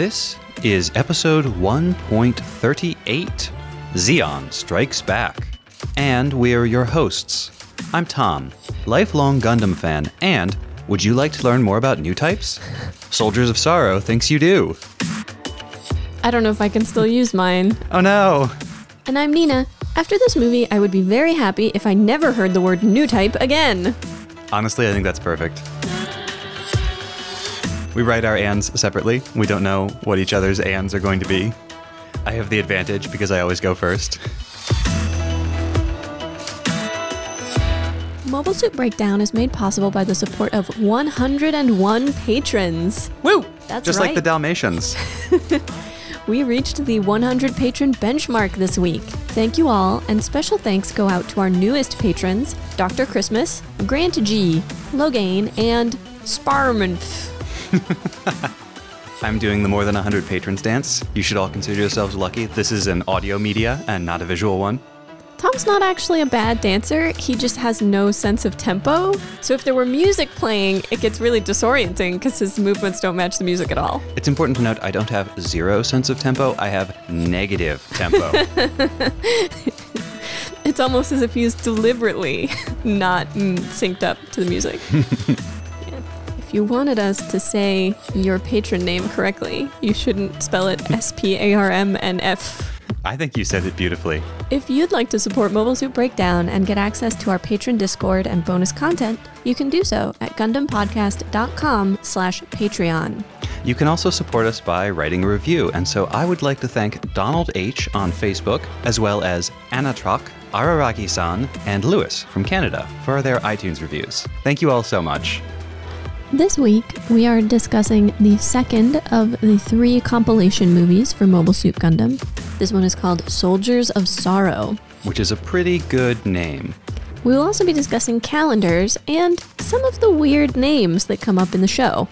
This is episode 1.38 Zeon Strikes Back. And we're your hosts. I'm Tom, lifelong Gundam fan, and would you like to learn more about new types? Soldiers of Sorrow thinks you do. I don't know if I can still use mine. Oh no! And I'm Nina. After this movie, I would be very happy if I never heard the word new type again. Honestly, I think that's perfect. We write our ands separately. We don't know what each other's ands are going to be. I have the advantage because I always go first. Mobile Suit Breakdown is made possible by the support of 101 patrons. Woo! That's Just like the Dalmatians. We reached the 100 patron benchmark this week. Thank you all, and special thanks go out to our newest patrons Dr. Christmas, Grant G, Logain, and Sparmanf. I'm doing the more than 100 patrons dance. You should all consider yourselves lucky. This is an audio media and not a visual one. Tom's not actually a bad dancer, he just has no sense of tempo. So if there were music playing, it gets really disorienting because his movements don't match the music at all. It's important to note I don't have zero sense of tempo, I have negative tempo. It's almost as if he's deliberately not mm, synced up to the music. If you wanted us to say your patron name correctly, you shouldn't spell it S P A R M N F. I think you said it beautifully. If you'd like to support Mobile Suit Breakdown and get access to our patron Discord and bonus content, you can do so at GundamPodcast.com slash Patreon. You can also support us by writing a review, and so I would like to thank Donald H. on Facebook, as well as Anatrock, Araragi san, and Lewis from Canada for their iTunes reviews. Thank you all so much. This week, we are discussing the second of the three compilation movies for Mobile Suit Gundam. This one is called Soldiers of Sorrow. Which is a pretty good name. We will also be discussing calendars and some of the weird names that come up in the show.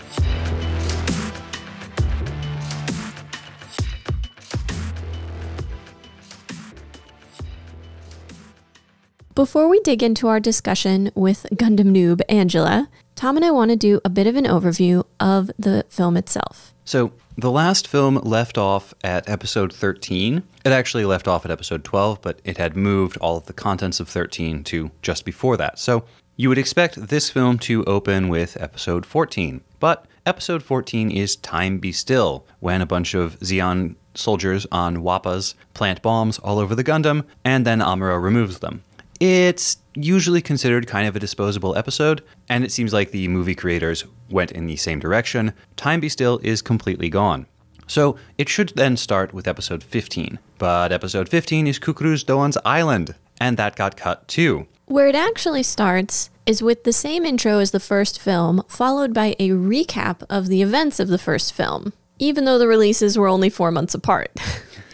Before we dig into our discussion with Gundam noob Angela, Tom and I want to do a bit of an overview of the film itself. So, the last film left off at episode 13. It actually left off at episode 12, but it had moved all of the contents of 13 to just before that. So, you would expect this film to open with episode 14. But episode 14 is Time Be Still, when a bunch of Zeon soldiers on Wappas plant bombs all over the Gundam, and then Amuro removes them. It's usually considered kind of a disposable episode, and it seems like the movie creators went in the same direction. Time Be Still is completely gone. So it should then start with episode 15. But episode 15 is Cucuruz Doan's Island, and that got cut too. Where it actually starts is with the same intro as the first film, followed by a recap of the events of the first film, even though the releases were only four months apart.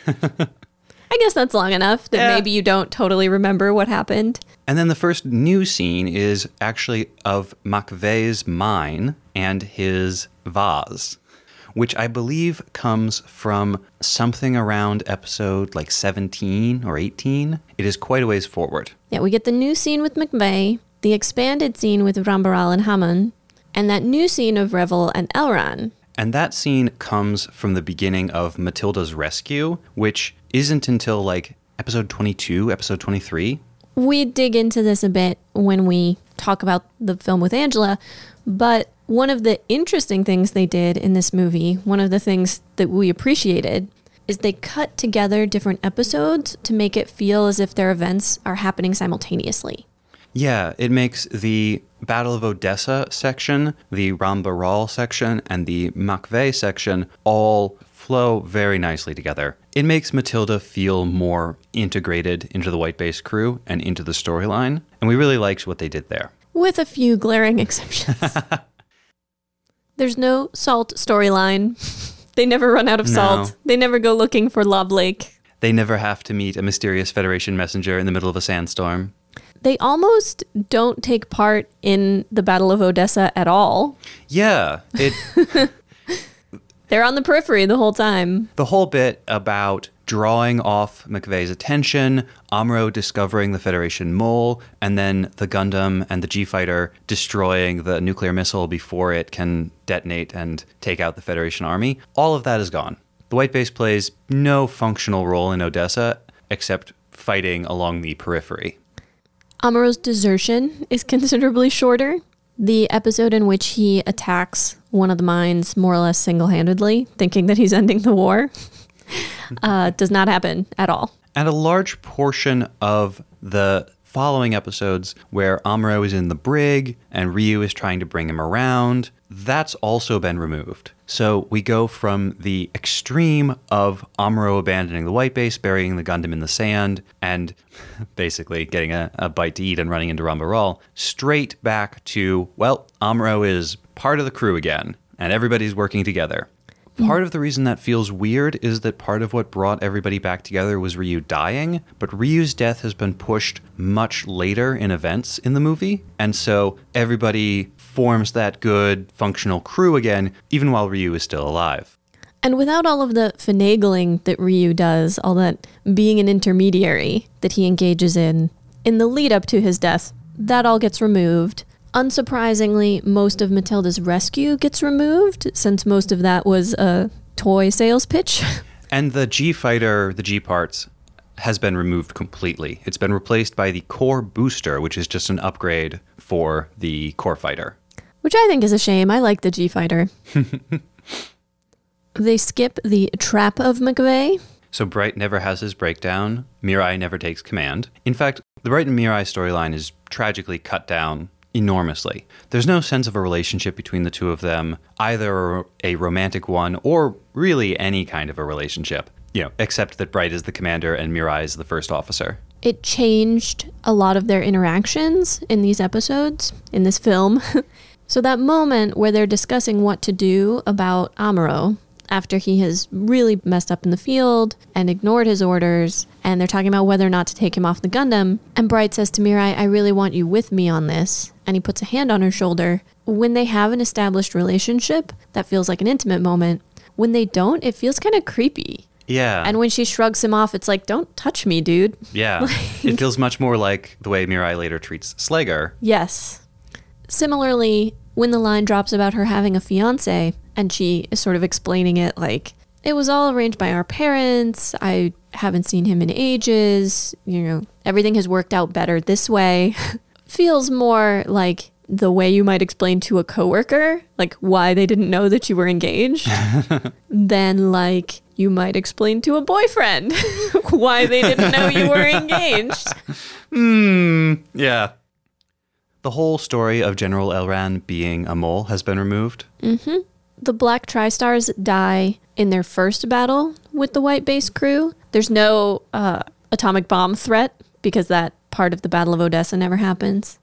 I guess that's long enough that Yeah. maybe you don't totally remember what happened. And then the first new scene is actually of M'Quve's mine and his vase, which I believe comes from something around episode like 17 or 18. It is quite a ways forward. Yeah, we get the new scene with M'Quve, the expanded scene with Ramba Ral and Hamon, and that new scene of Revil and Elran. And that scene comes from the beginning of Matilda's rescue, which isn't until like episode 22, episode 23. We dig into this a bit when we talk about the film with Angela, but one of the interesting things they did in this movie, one of the things that we appreciated, is they cut together different episodes to make it feel as if their events are happening simultaneously. Yeah, it makes the Battle of Odessa section, the Ramba Ral section, and the M'Quve section all flow very nicely together. It makes Matilda feel more integrated into the White Base crew and into the storyline, and we really liked what they did there. With a few glaring exceptions. There's no salt storyline. They never run out of salt. No. They never go looking for Lob Lake. They never have to meet a mysterious Federation messenger in the middle of a sandstorm. They almost don't take part in the Battle of Odessa at all. Yeah, it They're on the periphery the whole time. the whole bit about drawing off M'Quve's attention, Amuro discovering the Federation mole, and then the Gundam and the G fighter destroying the nuclear missile before it can detonate and take out the Federation army. All of that is gone. The White Base plays no functional role in Odessa except fighting along the periphery. Amuro's desertion is considerably shorter. The episode in which he attacks one of the mines more or less single handedly, thinking that he's ending the war, uh, does not happen at all. And a large portion of the following episodes where Amuro is in the brig and Ryu is trying to bring him around, that's also been removed. So we go from the extreme of Amuro abandoning the white base, burying the Gundam in the sand, and basically getting a, a bite to eat and running into Ramba Ral, straight back to, well, Amuro is part of the crew again, and everybody's working together. Part of the reason that feels weird is that part of what brought everybody back together was Ryu dying, but Ryu's death has been pushed much later in events in the movie, and so everybody forms that good, functional crew again, even while Ryu is still alive. And without all of the finagling that Ryu does, all that being an intermediary that he engages in in the lead up to his death, that all gets removed. Unsurprisingly, most of Matilda's rescue gets removed, since most of that was a toy sales pitch. And the G fighter, the G parts, has been removed completely. It's been replaced by the core booster, which is just an upgrade for the core fighter. Which I think is a shame. I like the G Fighter. they skip the trap of M'Quve. So Bright never has his breakdown. Mirai never takes command. In fact, the Bright and Mirai storyline is tragically cut down enormously. There's no sense of a relationship between the two of them, either a romantic one or really any kind of a relationship. You know, except that Bright is the commander and Mirai is the first officer. It changed a lot of their interactions in these episodes, in this film. so, that moment where they're discussing what to do about Amuro after he has really messed up in the field and ignored his orders, and they're talking about whether or not to take him off the Gundam. And Bright says to Mirai, I really want you with me on this. And he puts a hand on her shoulder. When they have an established relationship, that feels like an intimate moment. When they don't, it feels kind of creepy. Yeah. And when she shrugs him off, it's like, don't touch me, dude. yeah. it feels much more like the way Mirai later treats Sleggar. Yes. Similarly, when the line drops about her having a fiance and she is sort of explaining it like, it was all arranged by our parents. I haven't seen him in ages. You know, everything has worked out better this way. Feels more like the way you might explain to a coworker, like why they didn't know that you were engaged, than like you might explain to a boyfriend why they didn't know you were engaged. Hmm. Yeah. The whole story of General Elran being a mole has been removed. the Black Tri-Stars die in their first battle with the White Base crew. There's no uh, atomic bomb threat because that part of the Battle of Odessa never happens.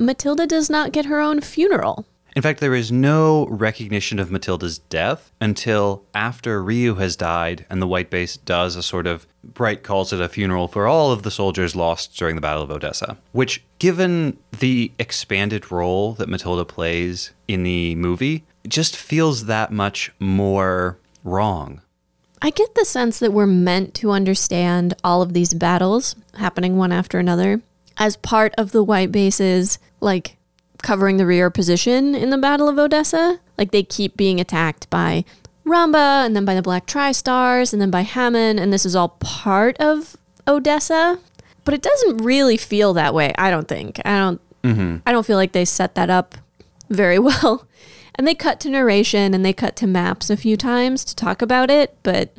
Matilda does not get her own funeral. In fact, there is no recognition of Matilda's death until after Ryu has died and the White Base does a sort of, Bright calls it a funeral for all of the soldiers lost during the Battle of Odessa. Which, given the expanded role that Matilda plays in the movie, just feels that much more wrong. I get the sense that we're meant to understand all of these battles happening one after another as part of the White Base's, like, covering the rear position in the Battle of Odessa. Like, they keep being attacked by Ramba and then by the Black Tri-Stars and then by Hamon, and this is all part of Odessa. But it doesn't really feel that way, I don't think. I don't mm-hmm. I don't feel like they set that up very well. And they cut to narration and they cut to maps a few times to talk about it, but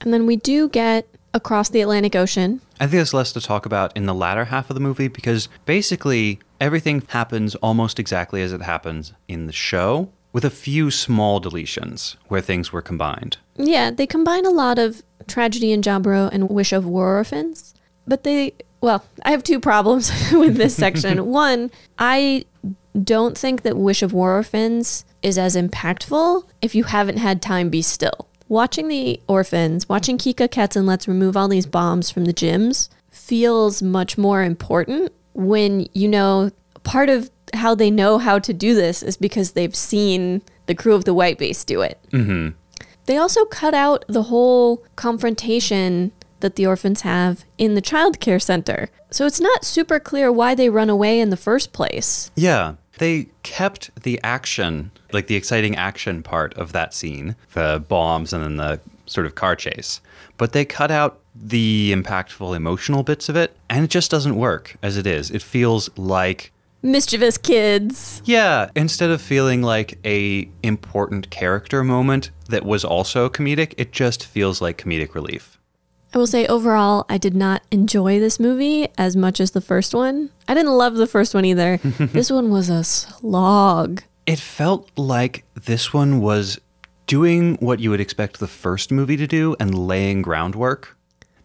and then we do get across the Atlantic Ocean. I think there's less to talk about in the latter half of the movie because basically everything happens almost exactly as it happens in the show. With a few small deletions where things were combined. Yeah, they combine a lot of Tragedy in Jaburo and Wish of War Orphans, but they, well, I have two problems with this section. One, I don't think that Wish of War Orphans is as impactful if you haven't had time be still. Watching the orphans, watching Kikka, Katz, and Letz remove all these bombs from the GMs feels much more important when you know part of how they know how to do this is because they've seen the crew of the White Base do it. hmm They also cut out the whole confrontation that the orphans have in the child care center. So it's not super clear why they run away in the first place. Yeah. They kept the action, like the exciting action part of that scene, the bombs and then the sort of car chase. But they cut out the impactful emotional bits of it, and it just doesn't work as it is. It feels like Mischievous kids. yeah, instead of feeling like a important character moment that was also comedic, it just feels like comedic relief. I will say overall, I did not enjoy this movie as much as the first one. I didn't love the first one either. this one was a slog. It felt like this one was doing what you would expect the first movie to do and laying groundwork.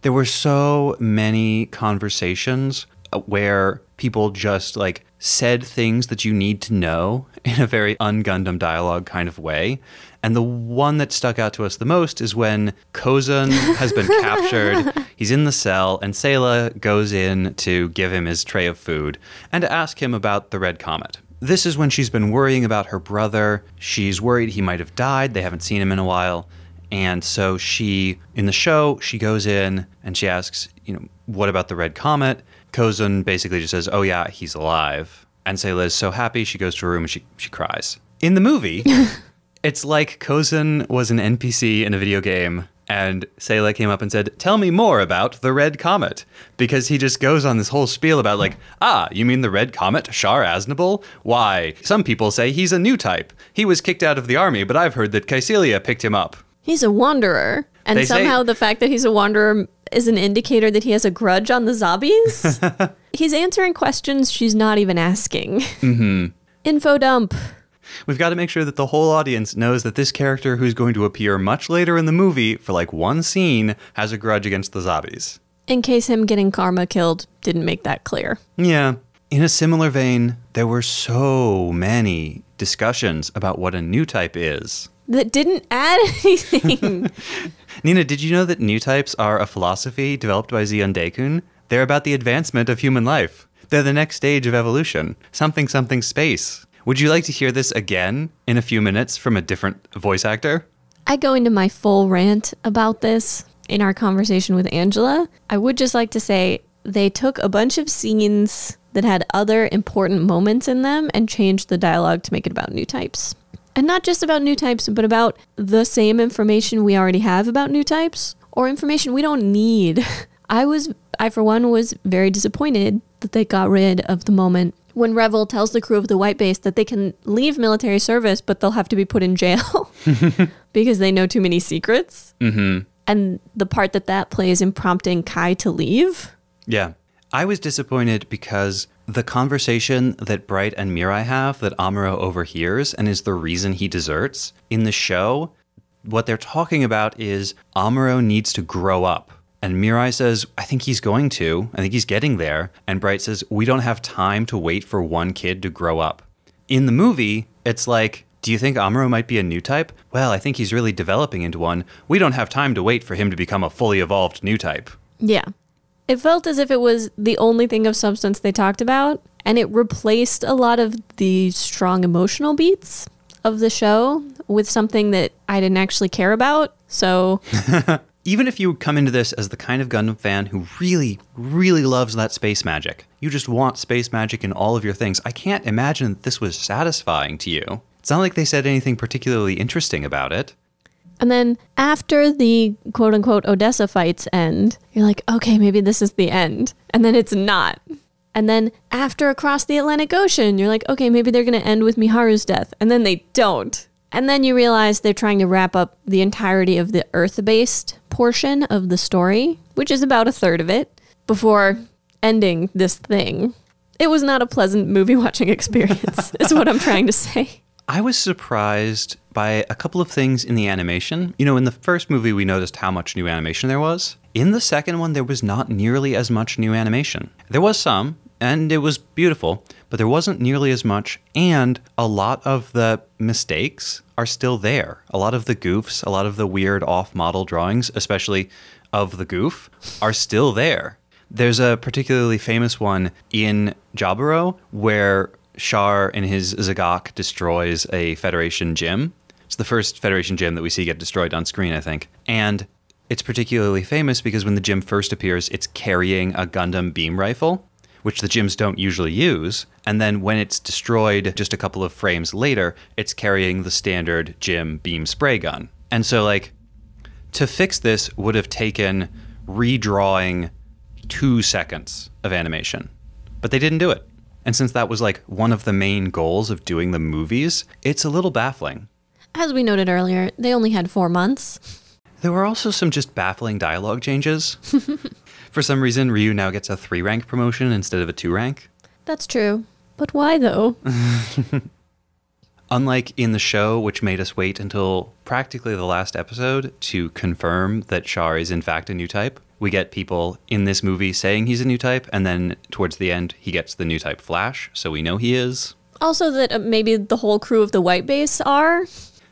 There were so many conversations uh, where people just like said things that you need to know in a very un-Gundam dialogue kind of way. And the one that stuck out to us the most is when Kozun has been captured. He's in the cell, and Sayla goes in to give him his tray of food and to ask him about the Red Comet. This is when she's been worrying about her brother. She's worried he might have died. They haven't seen him in a while. And so she, in the show, she goes in and she asks, you know, what about the Red Comet? Kozun basically just says, oh, yeah, he's alive. And Sayla is so happy. She goes to her room and she, she cries. In the movie, it's like Kozun was an NPC in a video game and Sayla came up and said, Tell me more about the Red Comet. Because he just goes on this whole spiel about, like, ah, you mean the Red Comet, Char Aznable? Why, some people say he's a new type. He was kicked out of the army, but I've heard that Kycilia picked him up. He's a wanderer. And They say- somehow the fact that he's a wanderer is an indicator that he has a grudge on the Zabis. he's answering questions she's not even asking. Mm-hmm. Info dump. We've got to make sure that the whole audience knows that this character who's going to appear much later in the movie for like one scene has a grudge against the Zabis. In case him getting Garma killed didn't make that clear. Yeah. In a similar vein, there were so many discussions about what a new type is. That didn't add anything. Nina, did you know that new types are a philosophy developed by Zeon Deikun? They're about the advancement of human life. They're the next stage of evolution. Something something space. Would you like to hear this again in a few minutes from a different voice actor? I go into my full rant about this in our conversation with Angela. I would just like to say they took a bunch of scenes that had other important moments in them and changed the dialogue to make it about new types. And not just about new types, but about the same information we already have about new types or information we don't need. I was, I for one, was very disappointed that they got rid of the moment when Revil tells the crew of the White Base that they can leave military service, but they'll have to be put in jail because they know too many secrets. Mm-hmm. And the part that that plays in prompting Kai to leave. Yeah. I was disappointed because the conversation that Bright and Mirai have that Amuro overhears and is the reason he deserts in the show, what they're talking about is Amuro needs to grow up. And Mirai says, I think he's going to. I think he's getting there. And Bright says, We don't have time to wait for one kid to grow up. In the movie, it's like, Do you think Amuro might be a new type? Well, I think he's really developing into one. We don't have time to wait for him to become a fully evolved new type. Yeah. It felt as if it was the only thing of substance they talked about, and it replaced a lot of the strong emotional beats of the show with something that I didn't actually care about. So, even if you come into this as the kind of Gundam fan who really, really loves that space magic, you just want space magic in all of your things, I can't imagine that this was satisfying to you. It's not like they said anything particularly interesting about it. And then after the quote unquote Odessa fights end, you're like, okay, maybe this is the end. And then it's not. And then after across the Atlantic Ocean, you're like, okay, maybe they're going to end with Miharu's death. And then they don't. And then you realize they're trying to wrap up the entirety of the Earth based portion of the story, which is about a third of it, before ending this thing. It was not a pleasant movie watching experience, is what I'm trying to say. I was surprised by a couple of things in the animation. You know, in the first movie, we noticed how much new animation there was. In the second one, there was not nearly as much new animation. There was some, and it was beautiful, but there wasn't nearly as much, and a lot of the mistakes are still there. A lot of the goofs, a lot of the weird off model drawings, especially of the Gouf, are still there. There's a particularly famous one in Jaburo where Char in his Z'Gok destroys a Federation GM. It's the first Federation GM that we see get destroyed on screen, I think. And it's particularly famous because when the GM first appears, it's carrying a Gundam beam rifle, which the GMs don't usually use. And then when it's destroyed just a couple of frames later, it's carrying the standard GM beam spray gun. And so, like, to fix this would have taken redrawing two seconds of animation, but they didn't do it. And since that was like one of the main goals of doing the movies, it's a little baffling. As we noted earlier, they only had four months. There were also some just baffling dialogue changes. For some reason, Ryu now gets a three rank promotion instead of a two rank. That's true. But why though? Unlike in the show, which made us wait until practically the last episode to confirm that Char is in fact a new type, we get people in this movie saying he's a new type, and then towards the end, he gets the new type Flash, so we know he is. Also, that uh, maybe the whole crew of the White Base are.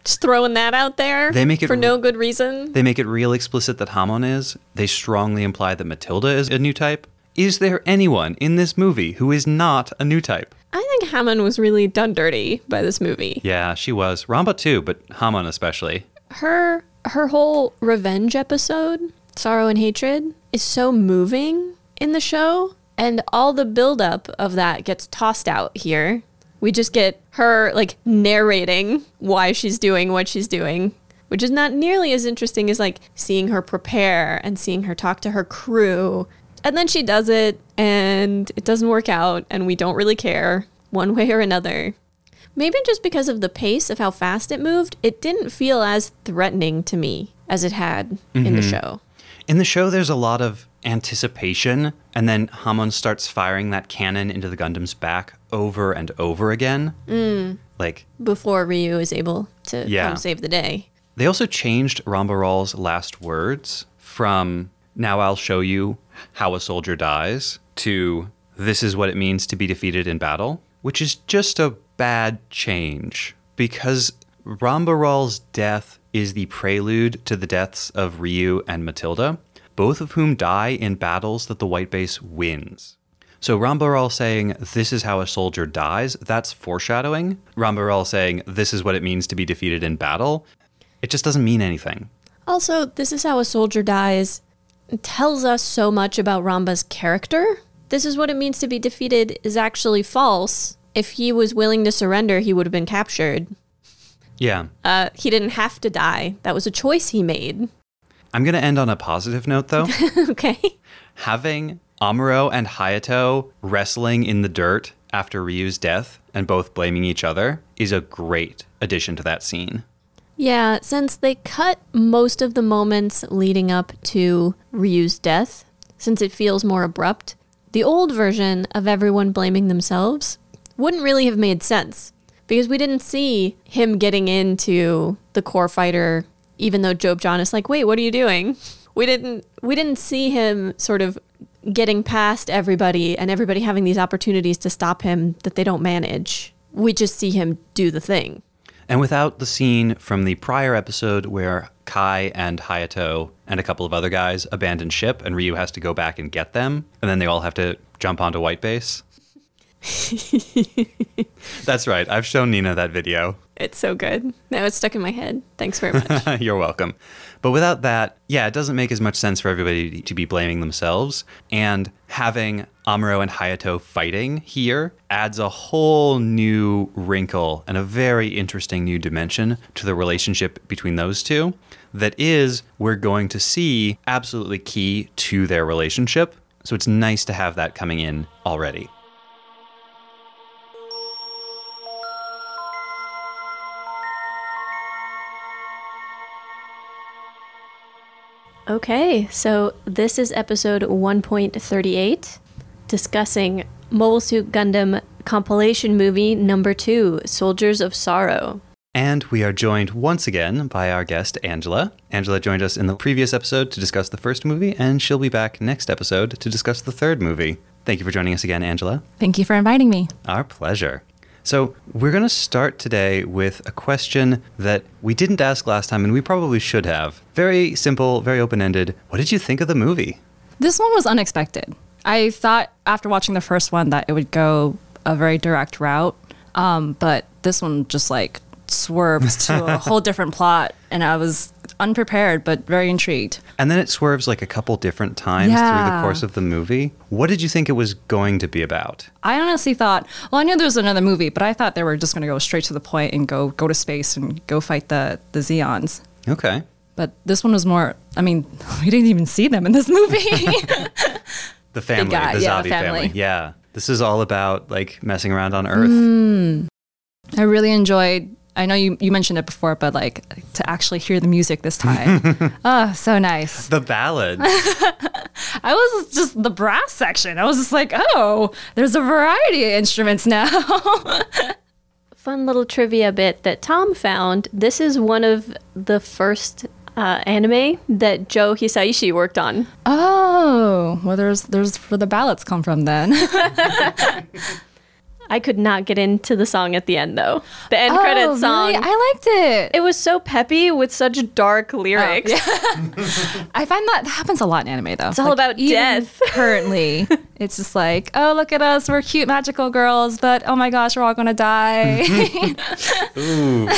Just throwing that out there. They make it for no good reason. They make it real explicit that Hamon is. They strongly imply that Matilda is a new type. Is there anyone in this movie who is not a new type? I think Hamon was really done dirty by this movie. Yeah, she was. Ramba too, but Hamon especially. Her her whole revenge episode, Sorrow and Hatred, is so moving in the show, and all the buildup of that gets tossed out here. We just get her like narrating why she's doing what she's doing, which is not nearly as interesting as like seeing her prepare and seeing her talk to her crew. And then she does it and it doesn't work out and we don't really care one way or another. Maybe just because of the pace of how fast it moved, it didn't feel as threatening to me as it had in the mm-hmm. show. In the show, there's a lot of anticipation, and then Hamon starts firing that cannon into the Gundam's back over and over again. Mm. Like, Before Ryu is able to Yeah. come save the day. they also changed Ramba Ral's last words from, now I'll show you how a soldier dies, to, this is what it means to be defeated in battle, which is just a bad change because Ramba Ral's death is the prelude to the deaths of Ryu and Matilda, both of whom die in battles that the White Base wins. So Ramba Ral saying, this is how a soldier dies, that's foreshadowing. Ramba Ral saying, this is what it means to be defeated in battle, it just doesn't mean anything. Also, this is how a soldier dies tells us so much about Ramba's character. This is what it means to be defeated is actually false. If he was willing to surrender, he would have been captured. Yeah. Uh, he didn't have to die. That was a choice he made. I'm going to end on a positive note, though. okay. Having Amuro and Hayato wrestling in the dirt after Ryu's death and both blaming each other is a great addition to that scene. Yeah, since they cut most of the moments leading up to Ryu's death, since it feels more abrupt, the old version of everyone blaming themselves wouldn't really have made sense because we didn't see him getting into the core fighter even though Job John is like, "Wait, what are you doing?" We didn't we didn't see him sort of getting past everybody and everybody having these opportunities to stop him that they don't manage. We just see him do the thing. And without the scene from the prior episode where Kai and Hayato and a couple of other guys abandon ship and Ryu has to go back and get them, and then they all have to jump onto White Base. That's right. I've shown Nina that video. It's so good. Now it's stuck in my head. Thanks very much. You're welcome. But without that, yeah, it doesn't make as much sense for everybody to be blaming themselves. And having Amuro and Hayato fighting here adds a whole new wrinkle and a very interesting new dimension to the relationship between those two. That is, we're going to see absolutely key to their relationship. So it's nice to have that coming in already. Okay, so this is episode 1.38 discussing Mobile Suit Gundam compilation movie number two, Soldiers of Sorrow. And we are joined once again by our guest, Angela. Angela joined us in the previous episode to discuss the first movie, and she'll be back next episode to discuss the third movie. Thank you for joining us again, Angela. Thank you for inviting me. Our pleasure. So, we're going to start today with a question that we didn't ask last time, and we probably should have. Very simple, very open ended. What did you think of the movie? This one was unexpected. I thought after watching the first one that it would go a very direct route, um, but this one just like swerved to a whole different plot, and I was unprepared but very intrigued. And then it swerves like a couple different times through the course of the movie. What did you think it was going to be about? I honestly thought, well, I knew there was another movie, but I thought they were just going to go straight to the point and go go to space and go fight the the Zeons. Okay. But this one was more. I mean, we didn't even see them in this movie. The family, guy, the yeah, Zabi family. family. Yeah. This is all about like messing around on Earth. Mm. I really enjoyed. I know you, you mentioned it before, but like to actually hear the music this time. oh, so nice. The ballad. I was just the brass section. I was just like, oh, there's a variety of instruments now. Fun little trivia bit that Tom found. This is one of the first uh, anime that Joe Hisaishi worked on. oh, well, there's there's where the ballads come from then. I could not get into the song at the end though. The end oh, credit song. really? I liked it. it was so peppy with such dark oh, lyrics. I find that happens a lot in anime, though. It's all about death. currently, it's just like, oh, look at us, we're cute magical girls, but oh my gosh, we're all gonna die. Ooh.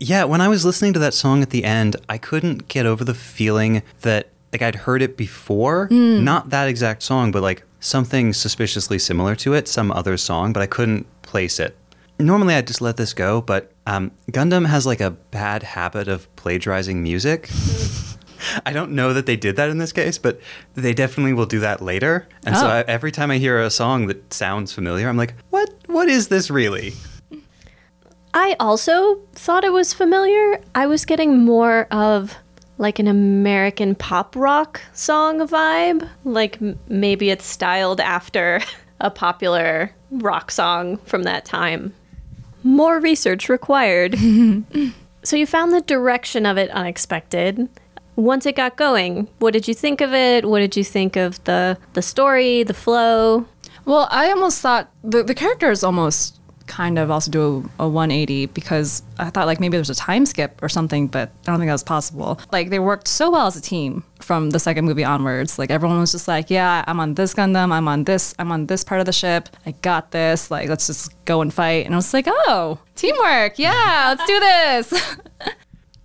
Yeah, when I was listening to that song at the end, I couldn't get over the feeling that like I'd heard it before, hmm. not that exact song, but like something suspiciously similar to it, some other song, but I couldn't place it. Normally I'd just let this go, but um, Gundam has like a bad habit of plagiarizing music. I don't know that they did that in this case, but they definitely will do that later. And so Oh. I, every time I hear a song that sounds familiar, I'm like, "What? What is this really?" I also thought it was familiar. I was getting more of like an American pop rock song vibe. Like m- maybe it's styled after a popular rock song from that time. More research required. so you found the direction of it unexpected. Once it got going, what did you think of it? What did you think of the the story, the flow? well, I almost thought the the characters almost kind of also do a, a 180 because I thought like maybe there's a time skip or something, but I don't think that was possible. Like they worked so well as a team from the second movie onwards. Like everyone was just like, yeah, I'm on this Gundam, I'm on this, I'm on this part of the ship. I got this. Like let's just go and fight. And I was like, oh, teamwork. Yeah, let's do this.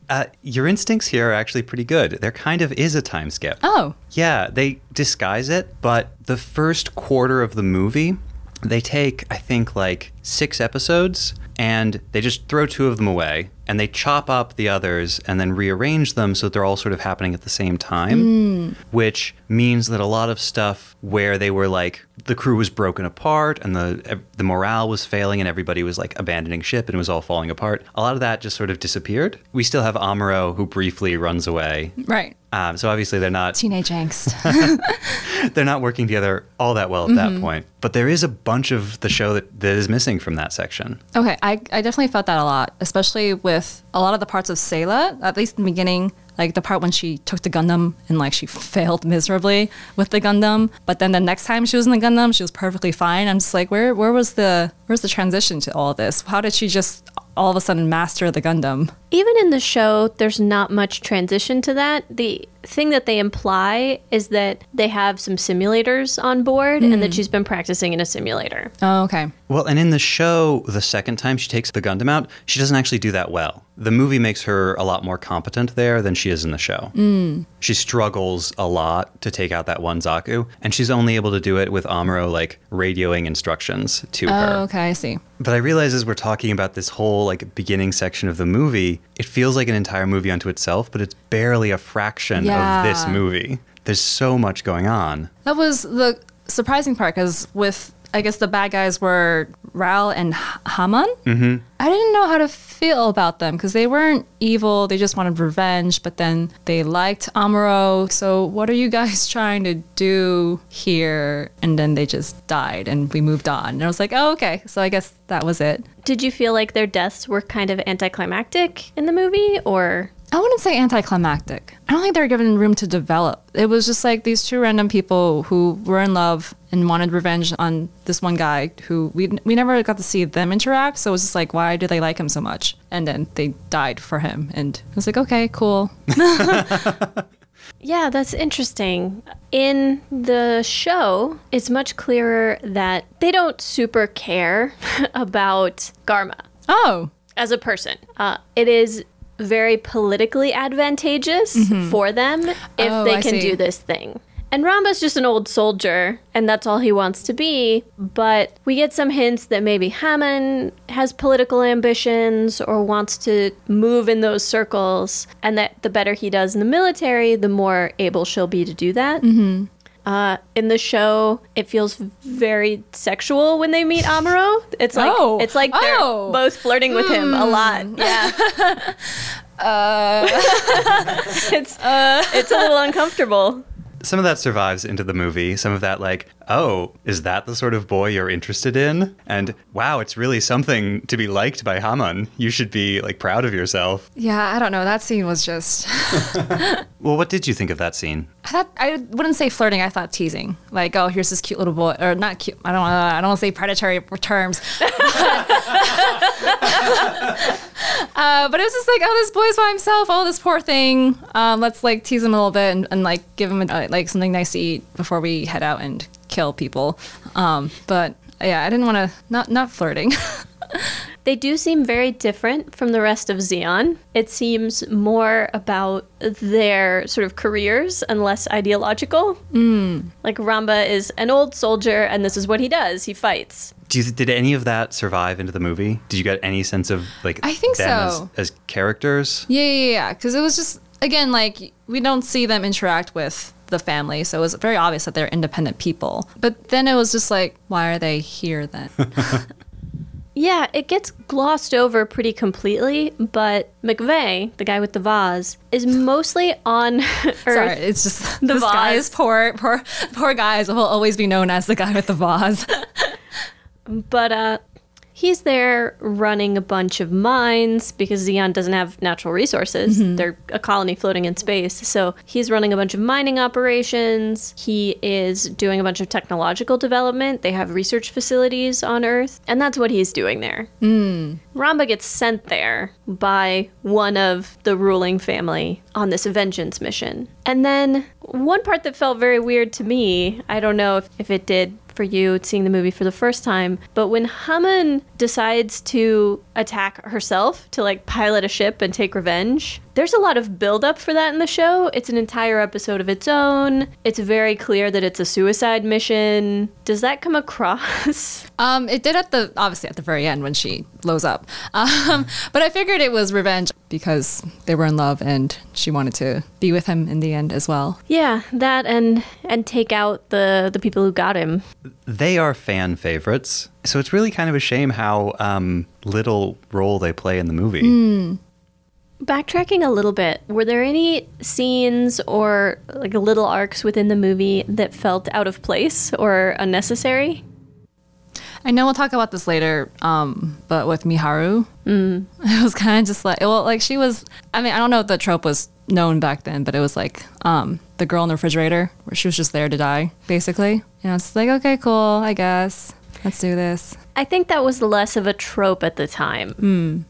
Uh, your instincts here are actually pretty good. There kind of is a time skip. oh, Yeah, they disguise it, but the first quarter of the movie, they take, I think, like six episodes and they just throw two of them away and they chop up the others and then rearrange them so that they're all sort of happening at the same time, which means that a lot of stuff where they were like the crew was broken apart and the the morale was failing and everybody was like abandoning ship and it was all falling apart. A lot of that just sort of disappeared. We still have Amuro who briefly runs away. right. Um, so obviously they're not Teenage angst. they're not working together all that well at that point. But there is a bunch of the show that, that is missing from that section. Okay, I, I definitely felt that a lot, especially with a lot of the parts of Sayla, at least in the beginning, like the part when she took the Gundam and like she failed miserably with the Gundam, but then the next time she was in the Gundam, she was perfectly fine. I'm just like, where where was the where's the transition to all this? How did she just all of a sudden master the Gundam? Even in the show, there's not much transition to that. The thing that they imply is that they have some simulators on board and that hmm. she's been practicing in a simulator. Oh, okay. Well, and in the show, the second time she takes the Gundam out, she doesn't actually do that well. The movie makes her a lot more competent there than she is in the show. Hmm. She struggles a lot to take out that one Zaku, and she's only able to do it with Amuro like radioing instructions to her. Oh, okay, I see. But I realize as we're talking about this whole like beginning section of the movie, it feels like an entire movie unto itself, but it's barely a fraction of this movie. There's so much going on. That was the surprising part because with I guess the bad guys were Ral and H- Hamon. Mm-hmm. I didn't know how to feel about them because they weren't evil. They just wanted revenge, but then they liked Amuro. So, what are you guys trying to do here? And then they just died and we moved on. And I was like, oh, okay. So, I guess that was it. Did you feel like their deaths were kind of anticlimactic in the movie or I wouldn't say anticlimactic. I don't think they were given room to develop. It was just like these two random people who were in love and wanted revenge on this one guy who we we never got to see them interact. So it was just like, why do they like him so much? And then they died for him, and I was like, okay, cool. Yeah, that's interesting. In the show, it's much clearer that they don't super care about Garma Oh, as a person. Uh, it is very politically advantageous for them if Oh, they can do this thing. And Ramba's just an old soldier, and that's all he wants to be. But we get some hints that maybe Hamon has political ambitions or wants to move in those circles, and that the better he does in the military, the more able she'll be to do that. Mm-hmm. Uh, in the show, it feels very sexual when they meet Amuro. It's like Oh. it's like they're Oh. both flirting with him a lot. Yeah. it's it's a little uncomfortable. Some of that survives into the movie. Some of that, like, oh, is that the sort of boy you're interested in? And wow, it's really something to be liked by Hamon. You should be like proud of yourself. yeah. I don't know. That scene was just. Well, what did you think of that scene? I thought I wouldn't say flirting. I thought teasing. Like, oh, here's this cute little boy, or not cute. I don't. Uh, I don't want to say predatory terms. uh, but it was just like, oh, this boy's by himself. Oh, this poor thing. Um, let's like tease him a little bit and, and like give him uh, like something nice to eat before we head out and kill people. Um, but yeah, I didn't want to. Not not flirting. They do seem very different from the rest of Zeon. It seems more about their sort of careers and less ideological. Mm. Like Ramba is an old soldier, and this is what he does: he fights. Do you, did any of that survive into the movie? Did you get any sense of like I think them so. as, as characters? Yeah, yeah, yeah. Because it was just again like we don't see them interact with the family, so it was very obvious that they're independent people. But then it was just like, why are they here then? Yeah, it gets glossed over pretty completely, but M'Quve, the guy with the vase, is mostly on Earth. Sorry, it's just The this guy is poor, poor, poor guys will always be known as the guy with the vase. But uh, he's there running a bunch of mines because Zeon doesn't have natural resources. Mm-hmm. They're a colony floating in space. So he's running a bunch of mining operations. He is doing a bunch of technological development. They have research facilities on Earth. And that's what he's doing there. Mm. Ramba gets sent there by one of the ruling family on this vengeance mission. And then one part that felt very weird to me, I don't know if, if it did for you seeing the movie for the first time, but when Hamon decides to attack herself to like pilot a ship and take revenge, there's a lot of buildup for that in the show. It's an entire episode of its own. It's very clear that it's a suicide mission. Does that come across? um, it did at the obviously at the very end when she blows up. Um, but I figured it was revenge because they were in love and she wanted to be with him in the end as well. Yeah, that and and take out the the people who got him. They are fan favorites, so it's really kind of a shame how um, little role they play in the movie. Backtracking a little bit, were there any scenes or like little arcs within the movie that felt out of place or unnecessary? I know we'll talk about this later, um, but with Miharu, mm. it was kind of just like, well, like she was. I mean, I don't know if the trope was known back then, but it was like um, the girl in the refrigerator, where she was just there to die, basically. You know, it's like, okay, cool, I guess, let's do this. I think that was less of a trope at the time.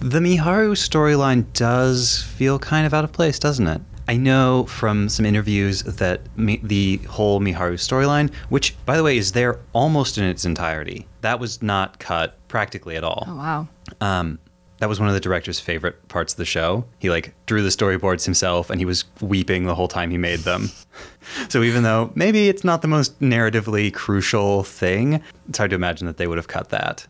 The Miharu storyline does feel kind of out of place, doesn't it? I know from some interviews that Mi- the whole Miharu storyline, which, by the way, is there almost in its entirety, that was not cut practically at all. Oh wow. Um, that was one of the director's favorite parts of the show. He like drew the storyboards himself, and he was weeping the whole time he made them. so even though maybe it's not the most narratively crucial thing, it's hard to imagine that they would have cut that.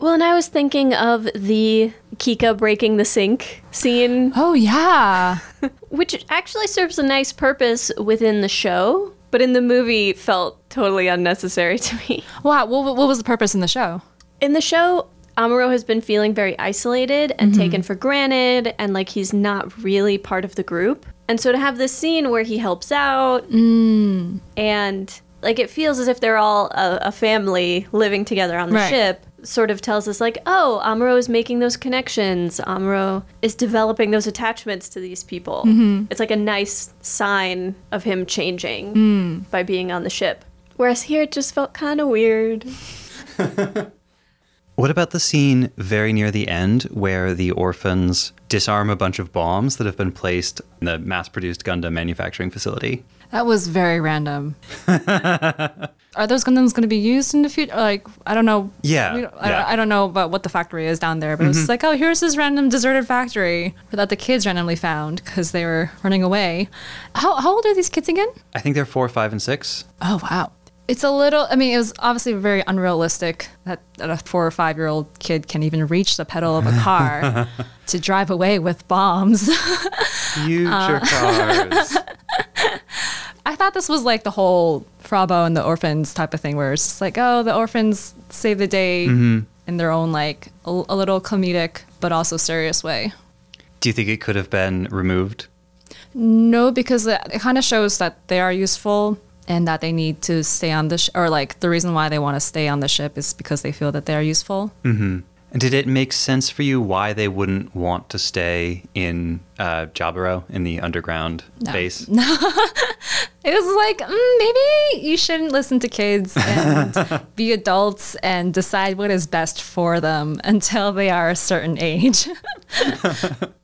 Well, and I was thinking of the Kikka breaking the sink scene, Oh yeah. which actually serves a nice purpose within the show. but in the movie felt totally unnecessary to me. Wow, what, what was the purpose in the show? In the show, Amuro has been feeling very isolated and mm-hmm. taken for granted, and like he's not really part of the group. And so to have this scene where he helps out, mm. and like it feels as if they're all a, a family living together on the Right. ship, sort of tells us like, oh, Amuro is making those connections. Amuro is developing those attachments to these people. Mm-hmm. It's like a nice sign of him changing mm. by being on the ship. Whereas here it just felt kind of weird. What about the scene very near the end where the orphans disarm a bunch of bombs that have been placed in the mass produced Gundam manufacturing facility? That was very random. Are those Gundams going to be used in the future? Like, I don't know. Yeah, don't- I, yeah. I don't know about what the factory is down there, but it's mm-hmm. like, oh, here's this random deserted factory that the kids randomly found because they were running away. How, how old are these kids again? I think they're four, five, and six. Oh, wow. It's a little, I mean, it was obviously very unrealistic that, that a four or five year old kid can even reach the pedal of a car to drive away with bombs. Future uh, cars. I thought this was like the whole Frabo and the orphans type of thing, where it's just like, oh, the orphans save the day mm-hmm. in their own like a, a little comedic but also serious way. Do you think it could have been removed? No, because it, it kind of shows that they are useful and that they need to stay on the sh- or like the reason why they want to stay on the ship is because they feel that they are useful. Mm-hmm. And did it make sense for you why they wouldn't want to stay in uh, Jaburo in the underground No. base? No, it was like mm, maybe you shouldn't listen to kids and be adults and decide what is best for them until they are a certain age.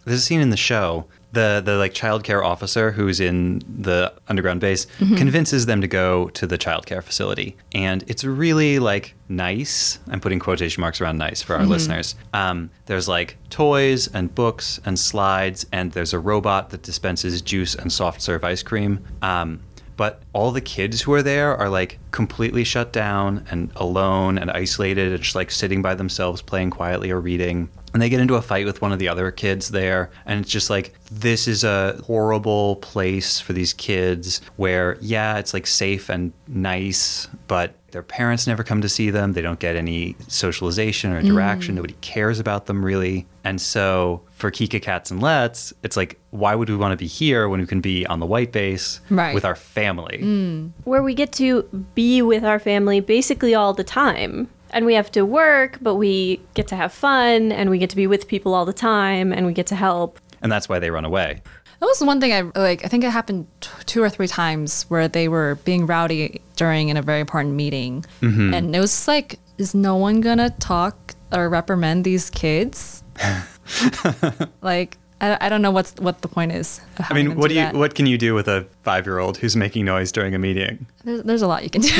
There's a scene in the show. The the like childcare officer who's in the underground base Mm-hmm. convinces them to go to the childcare facility, and it's really like nice. I'm putting quotation marks around nice for our Mm-hmm. listeners. Um, there's like toys and books and slides, and there's a robot that dispenses juice and soft serve ice cream. Um, but all the kids who are there are like completely shut down and alone and isolated and just like sitting by themselves playing quietly or reading. And they get into a fight with one of the other kids there and it's just like this is a horrible place for these kids where yeah it's like safe and nice but their parents never come to see them. They don't get any socialization or interaction. Mm. Nobody cares about them really. And so for Kikka Katz and Letz it's like why would we want to be here when we can be on the white base Right. with our family? Mm. Where we get to be with our family basically all the time. And we have to work, but we get to have fun and we get to be with people all the time and we get to help. and that's why they run away That was one thing I like. I think it happened t- two or three times where they were being rowdy during in a very important meeting, mm-hmm. and it was like, is no one gonna talk or reprimand these kids? like, I, I don't know what's what the point is. I mean, what do you that. what can you do with a five year old who's making noise during a meeting? There's, there's a lot you can do.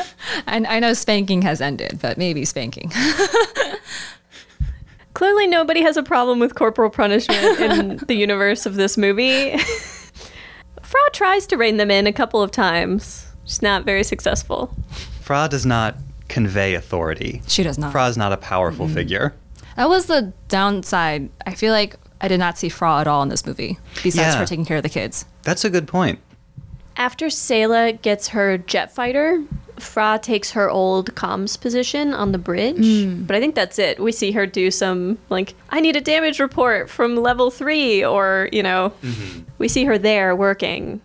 and I know spanking has ended, but maybe spanking. Clearly, nobody has a problem with corporal punishment in the universe of this movie. Fra tries to rein them in a couple of times, She's not very successful. Fra does not convey authority. She does not. Fra is not a powerful mm-hmm. figure. That was the downside. I feel like I did not see Fra at all in this movie, besides Yeah. her taking care of the kids. That's a good point. After Sayla gets her jet fighter, Fra takes her old comms position on the bridge. But I think that's it. We see her do some, like, I need a damage report from level three, or, you know, we see her there working.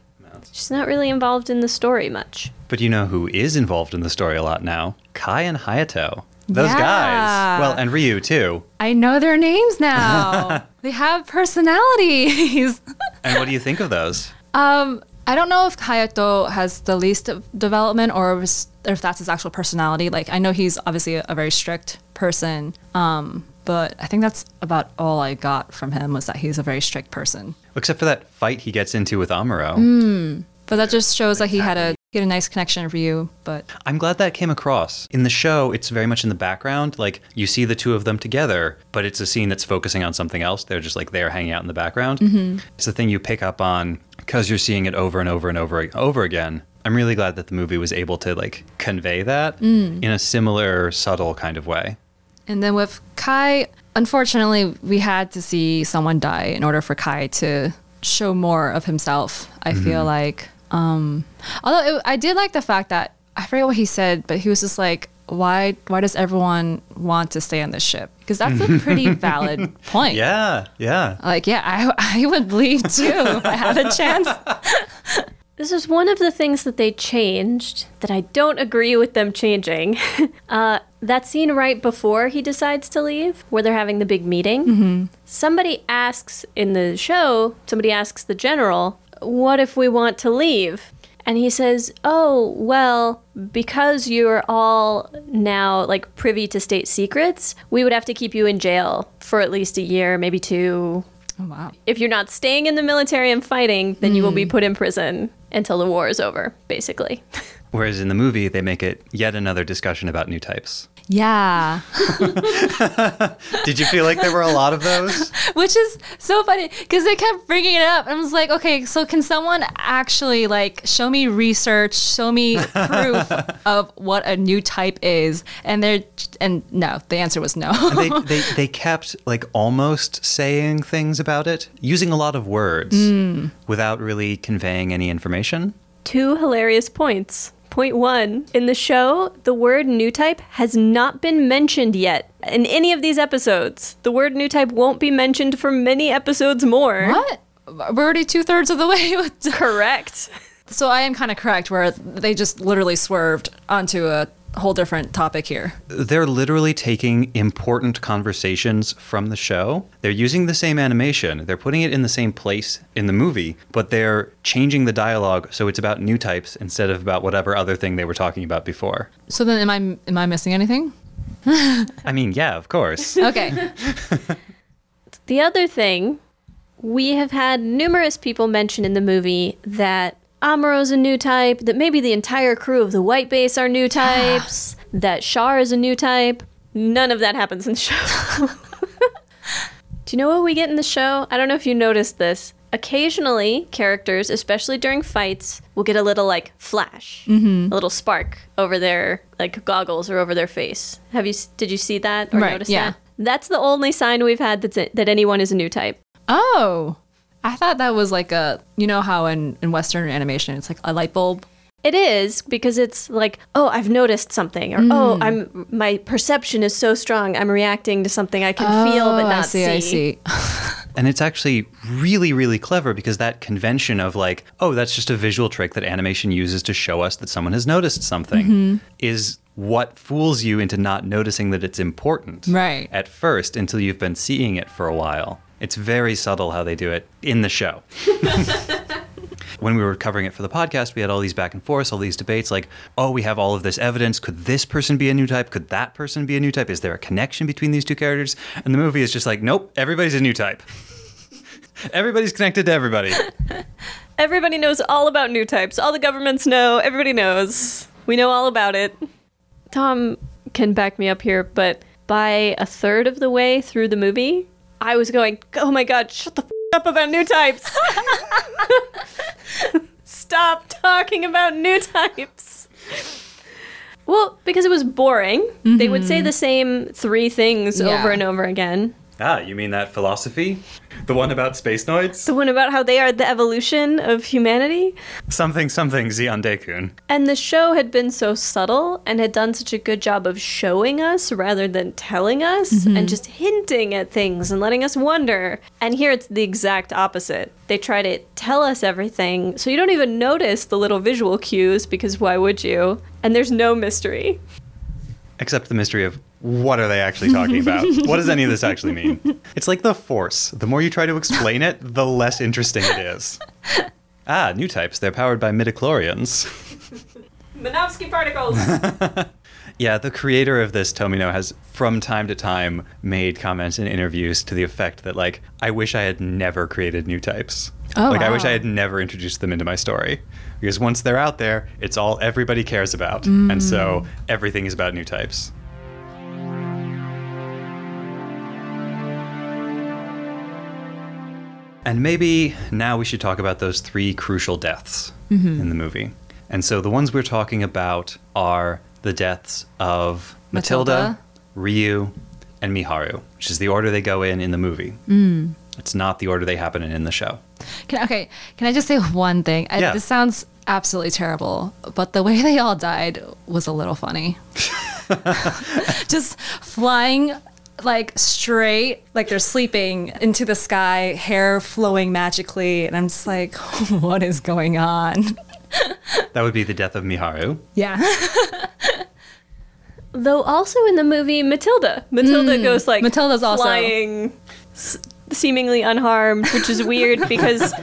She's not really involved in the story much. But you know who is involved in the story a lot now? Kai and Hayato. Those Yeah. guys. Well, and Ryu too. I know their names now. they have personalities. And what do you think of those? um, I don't know if Hayato has the least development or if, that's his actual personality. Like, I know he's obviously a, a very strict person. Um, but I think that's about all I got from him was that he's a very strict person. Except for that fight he gets into with Amuro. Mm. But that just shows that he had a had a nice connection for you. But I'm glad that came across. In the show, it's very much in the background. Like, you see the two of them together, but it's a scene that's focusing on something else. They're just like they're hanging out in the background. Mm-hmm. It's the thing you pick up on because you're seeing it over and over and over over again. I'm really glad that the movie was able to like convey that mm. in a similar, subtle kind of way. And then with Kai, unfortunately, we had to see someone die in order for Kai to show more of himself. I feel mm-hmm. like Um, although it, I did like the fact that I forget what he said, but he was just like, "Why? Why does everyone want to stay on this ship?" Because that's a pretty valid point. Yeah, yeah. Like, yeah, I, I would leave too if I had a chance. This is one of the things that they changed that I don't agree with them changing. uh, that scene right before he decides to leave, where they're having the big meeting, somebody asks in the show, somebody asks the general, What if we want to leave? And he says, Oh, well, because you're all now like privy to state secrets, we would have to keep you in jail for at least a year, maybe two, Oh, wow. if you're not staying in the military and fighting, then you will be hmm. put in prison until the war is over, basically. Whereas in the movie, they make it yet another discussion about new types. Yeah. Did you feel like there were a lot of those? Which is so funny because they kept bringing it up. And I was like, okay, so can someone actually like show me research, show me proof of what a new type is? And they're, and no, the answer was no. They, they, they kept like almost saying things about it, using a lot of words hmm. without really conveying any information. Two hilarious points. Point one In the show, the word new type has not been mentioned yet in any of these episodes. The word new type won't be mentioned for many episodes more. what? We're already two thirds of the way. Correct. so I am kind of correct where they just literally swerved onto a whole different topic here. They're literally taking important conversations from the show. They're using the same animation. They're putting it in the same place in the movie, but they're changing the dialogue so it's about new types instead of about whatever other thing they were talking about before. So then, am I am I missing anything? I mean, yeah, of course. Okay. The other thing, we have had numerous people mention in the movie that Amuro's a new type, that maybe the entire crew of the White Base are new types, that Char is a new type. None of that happens in the show. Do you know what we get in the show? I don't know if you noticed this. Occasionally, characters, especially during fights, will get a little like flash, mm-hmm. a little spark over their like goggles or over their face. Have you? Did you see that or Right, notice yeah. that? That's the only sign we've had that's it, that anyone is a new type. Oh, I thought that was like a you know how in in Western animation it's like a light bulb. It is because it's like, oh, I've noticed something, or oh, mm. I'm my perception is so strong, I'm reacting to something I can feel but Oh, not I see, I see. And it's actually really, really clever because that convention of like, oh, that's just a visual trick that animation uses to show us that someone has noticed something mm-hmm. is what fools you into not noticing that it's important Right. at first until you've been seeing it for a while. It's very subtle how they do it in the show. when we were covering it for the podcast, we had all these back and forths, all these debates like, oh, we have all of this evidence. Could this person be a new type? Could that person be a new type? Is there a connection between these two characters? And the movie is just like, nope, everybody's a new type. Everybody's connected to everybody. Everybody knows all about new types. All the governments know. Everybody knows. We know all about it. Tom can back me up here, but by a third of the way through the movie, I was going, "Oh my god, shut the f- up about new types! Stop talking about new types." Well, because it was boring. They would say mm-hmm. the same three things Yeah. over and over again. Ah, you mean that philosophy? The one about spacenoids? The one about how they are the evolution of humanity. Something, something, Zeon Deikun. And the show had been so subtle and had done such a good job of showing us rather than telling us and just hinting at things and letting us wonder. And here it's the exact opposite. They try to tell us everything so you don't even notice the little visual cues because why would you? And there's no mystery. Except the mystery of what are they actually talking about? what does any of this actually mean? It's like the Force. The more you try to explain it, the less interesting it is. Ah, new types. They're powered by midichlorians. Minovsky particles. Yeah, the creator of this, Tomino, has from time to time made comments in interviews to the effect that, like, I wish I had never created new types. Oh, like, I wish I had never introduced them into my story. Because once they're out there, it's all everybody cares about. And so everything is about new types. And maybe now we should talk about those three crucial deaths mm-hmm. in the movie. And so the ones we're talking about are the deaths of Matilda, Matilda. Ryu, and Miharu, which is the order they go in in the movie. Mm. It's not the order they happen in in the show. Can, okay, can I just say one thing? I, Yeah. This sounds absolutely terrible. But the way they all died was a little funny. Just flying like straight, like they're sleeping into the sky, hair flowing magically. And I'm just like, what is going on? That would be the death of Miharu. Yeah. Though also in the movie Matilda, Matilda mm. goes like Matilda's also- flying, s- seemingly unharmed, which is weird because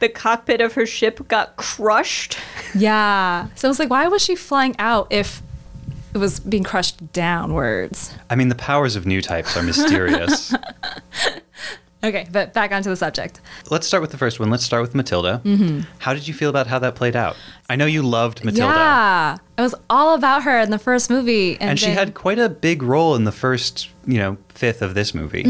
the cockpit of her ship got crushed. yeah. So I was like, why was she flying out if it was being crushed downwards? I mean, the powers of new types are mysterious. Okay, but back onto the subject. Let's start with the first one. Let's start with Matilda. How did you feel about how that played out? I know you loved Matilda. Yeah. It was all about her in the first movie. And, And she then- had quite a big role in the first, you know, fifth of this movie.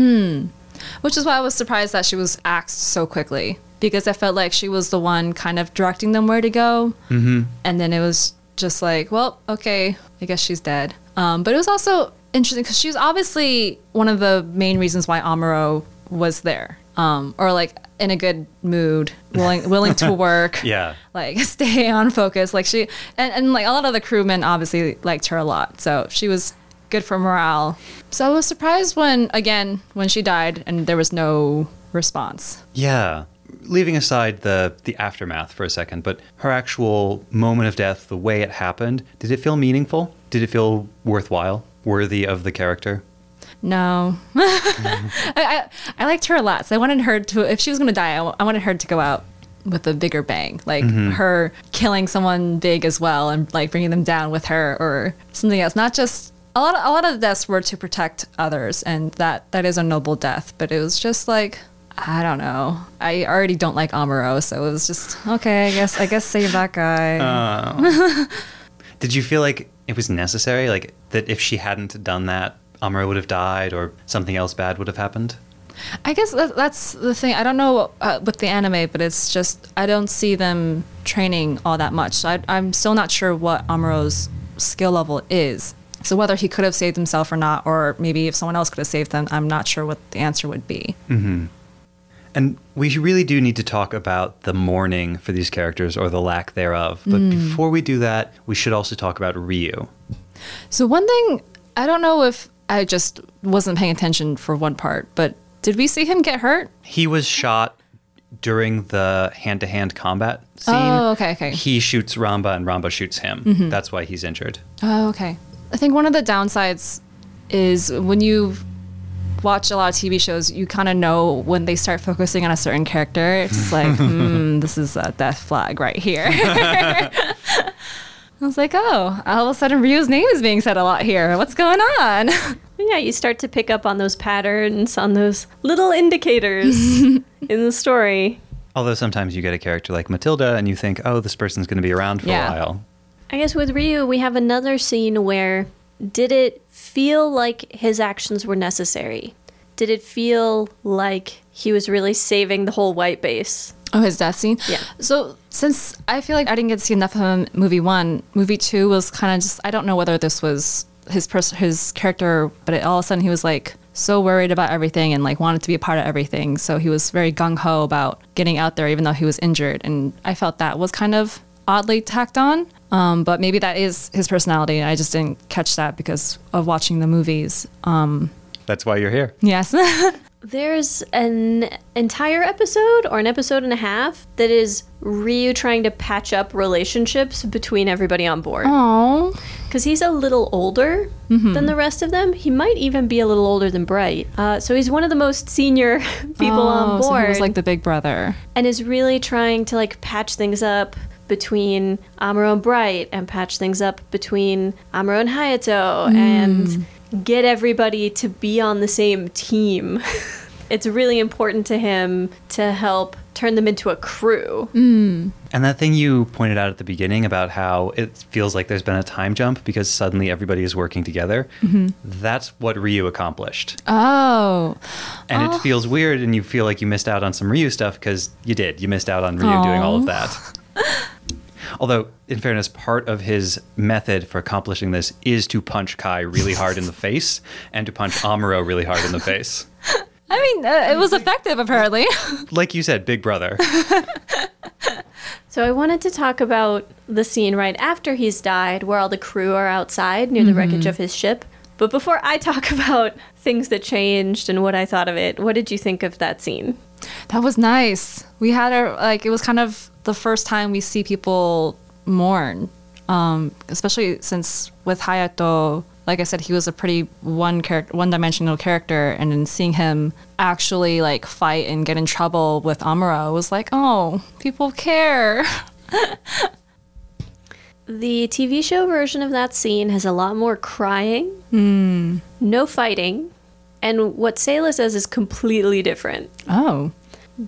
Which is why I was surprised that she was axed so quickly because I felt like she was the one kind of directing them where to go. Mm-hmm. And then it was just like, well, okay, I guess she's dead. Um, but it was also interesting because she was obviously one of the main reasons why Amuro was there, um, or like in a good mood, willing willing to work. Yeah. Like stay on focus. Like she and, and like a lot of the crewmen obviously liked her a lot. So she was good for morale. So I was surprised when again when she died and there was no response. Yeah. Leaving aside the the aftermath for a second, but her actual moment of death, the way it happened, did it feel meaningful? Did it feel worthwhile? Worthy of the character? No, I, I I liked her a lot. So I wanted her to if she was going to die, I, I wanted her to go out with a bigger bang, like mm-hmm. her killing someone big as well and like bringing them down with her or something else. Not just a lot. Of, a lot of the deaths were to protect others, and that that is a noble death. But it was just like. I don't know. I already don't like Amuro, so it was just okay. I guess I guess save that guy. Did you feel like it was necessary? Like that if she hadn't done that, Amuro would have died or something else bad would have happened? I guess that, that's the thing. I don't know uh, with the anime, but it's just I don't see them training all that much. So I, I'm still not sure what Amuro's skill level is. So whether he could have saved himself or not, or maybe if someone else could have saved them, I'm not sure what the answer would be. And we really do need to talk about the mourning for these characters or the lack thereof. But mm. before we do that, we should also talk about Ryu. So one thing I don't know if I just wasn't paying attention for one part, but did we see him get hurt? He was shot during the hand to hand combat scene. Oh, okay, okay. He shoots Ramba and Ramba shoots him. Mm-hmm. That's why he's injured. Oh, okay. I think one of the downsides is when you watch a lot of TV shows, you kind of know when they start focusing on a certain character. It's just like, hmm, this is a death flag right here. I was like, oh, all of a sudden Ryu's name is being said a lot here. What's going on? Yeah, you start to pick up on those patterns, on those little indicators in the story. Although sometimes you get a character like Matilda and you think, oh, this person's going to be around for Yeah. a while. I guess with Ryu, we have another scene where did it feel like his actions were necessary? Did it feel like he was really saving the whole white base? Oh, his death scene? Yeah. So, since I feel like I didn't get to see enough of him in movie one, movie two was kind of just, I don't know whether this was his pers- his character, but it, all of a sudden he was like so worried about everything and like wanted to be a part of everything. So, he was very gung ho about getting out there, even though he was injured. And I felt that was kind of oddly tacked on. Um, but maybe that is his personality. I just didn't catch that because of watching the movies. Um, That's why you're here. yes. There's an entire episode or an episode and a half that is Ryu trying to patch up relationships between everybody on board. Oh. Because he's a little older than the rest of them. He might even be a little older than Bright. Uh, so he's one of the most senior people on board. Oh, So he was like the big brother. and is really trying to like patch things up between Amuro and Bright and patch things up between Amuro and Hayato hmm. and get everybody to be on the same team. it's really important to him to help turn them into a crew. Hmm. And that thing you pointed out at the beginning about how it feels like there's been a time jump because suddenly everybody is working together, mm-hmm. that's what Ryu accomplished. Oh. And it oh. feels weird, and you feel like you missed out on some Ryu stuff because you did. You missed out on Ryu doing all of that. Although, in fairness, part of his method for accomplishing this is to punch Kai really hard in the face and to punch Amuro really hard in the face. I mean, uh, it was effective apparently. Like you said, Big Brother. So I wanted to talk about the scene right after he's died, where all the crew are outside near the wreckage of his ship. But before I talk about things that changed and what I thought of it, what did you think of that scene? That was nice. We had our like it was kind of the first time we see people mourn, um, especially since with Hayato, like I said, he was a pretty one character, one dimensional character, and then seeing him actually like fight and get in trouble with Amuro was like, oh, people care. The TV show version of that scene has a lot more crying, no fighting, and what Sayla says is completely different. Oh,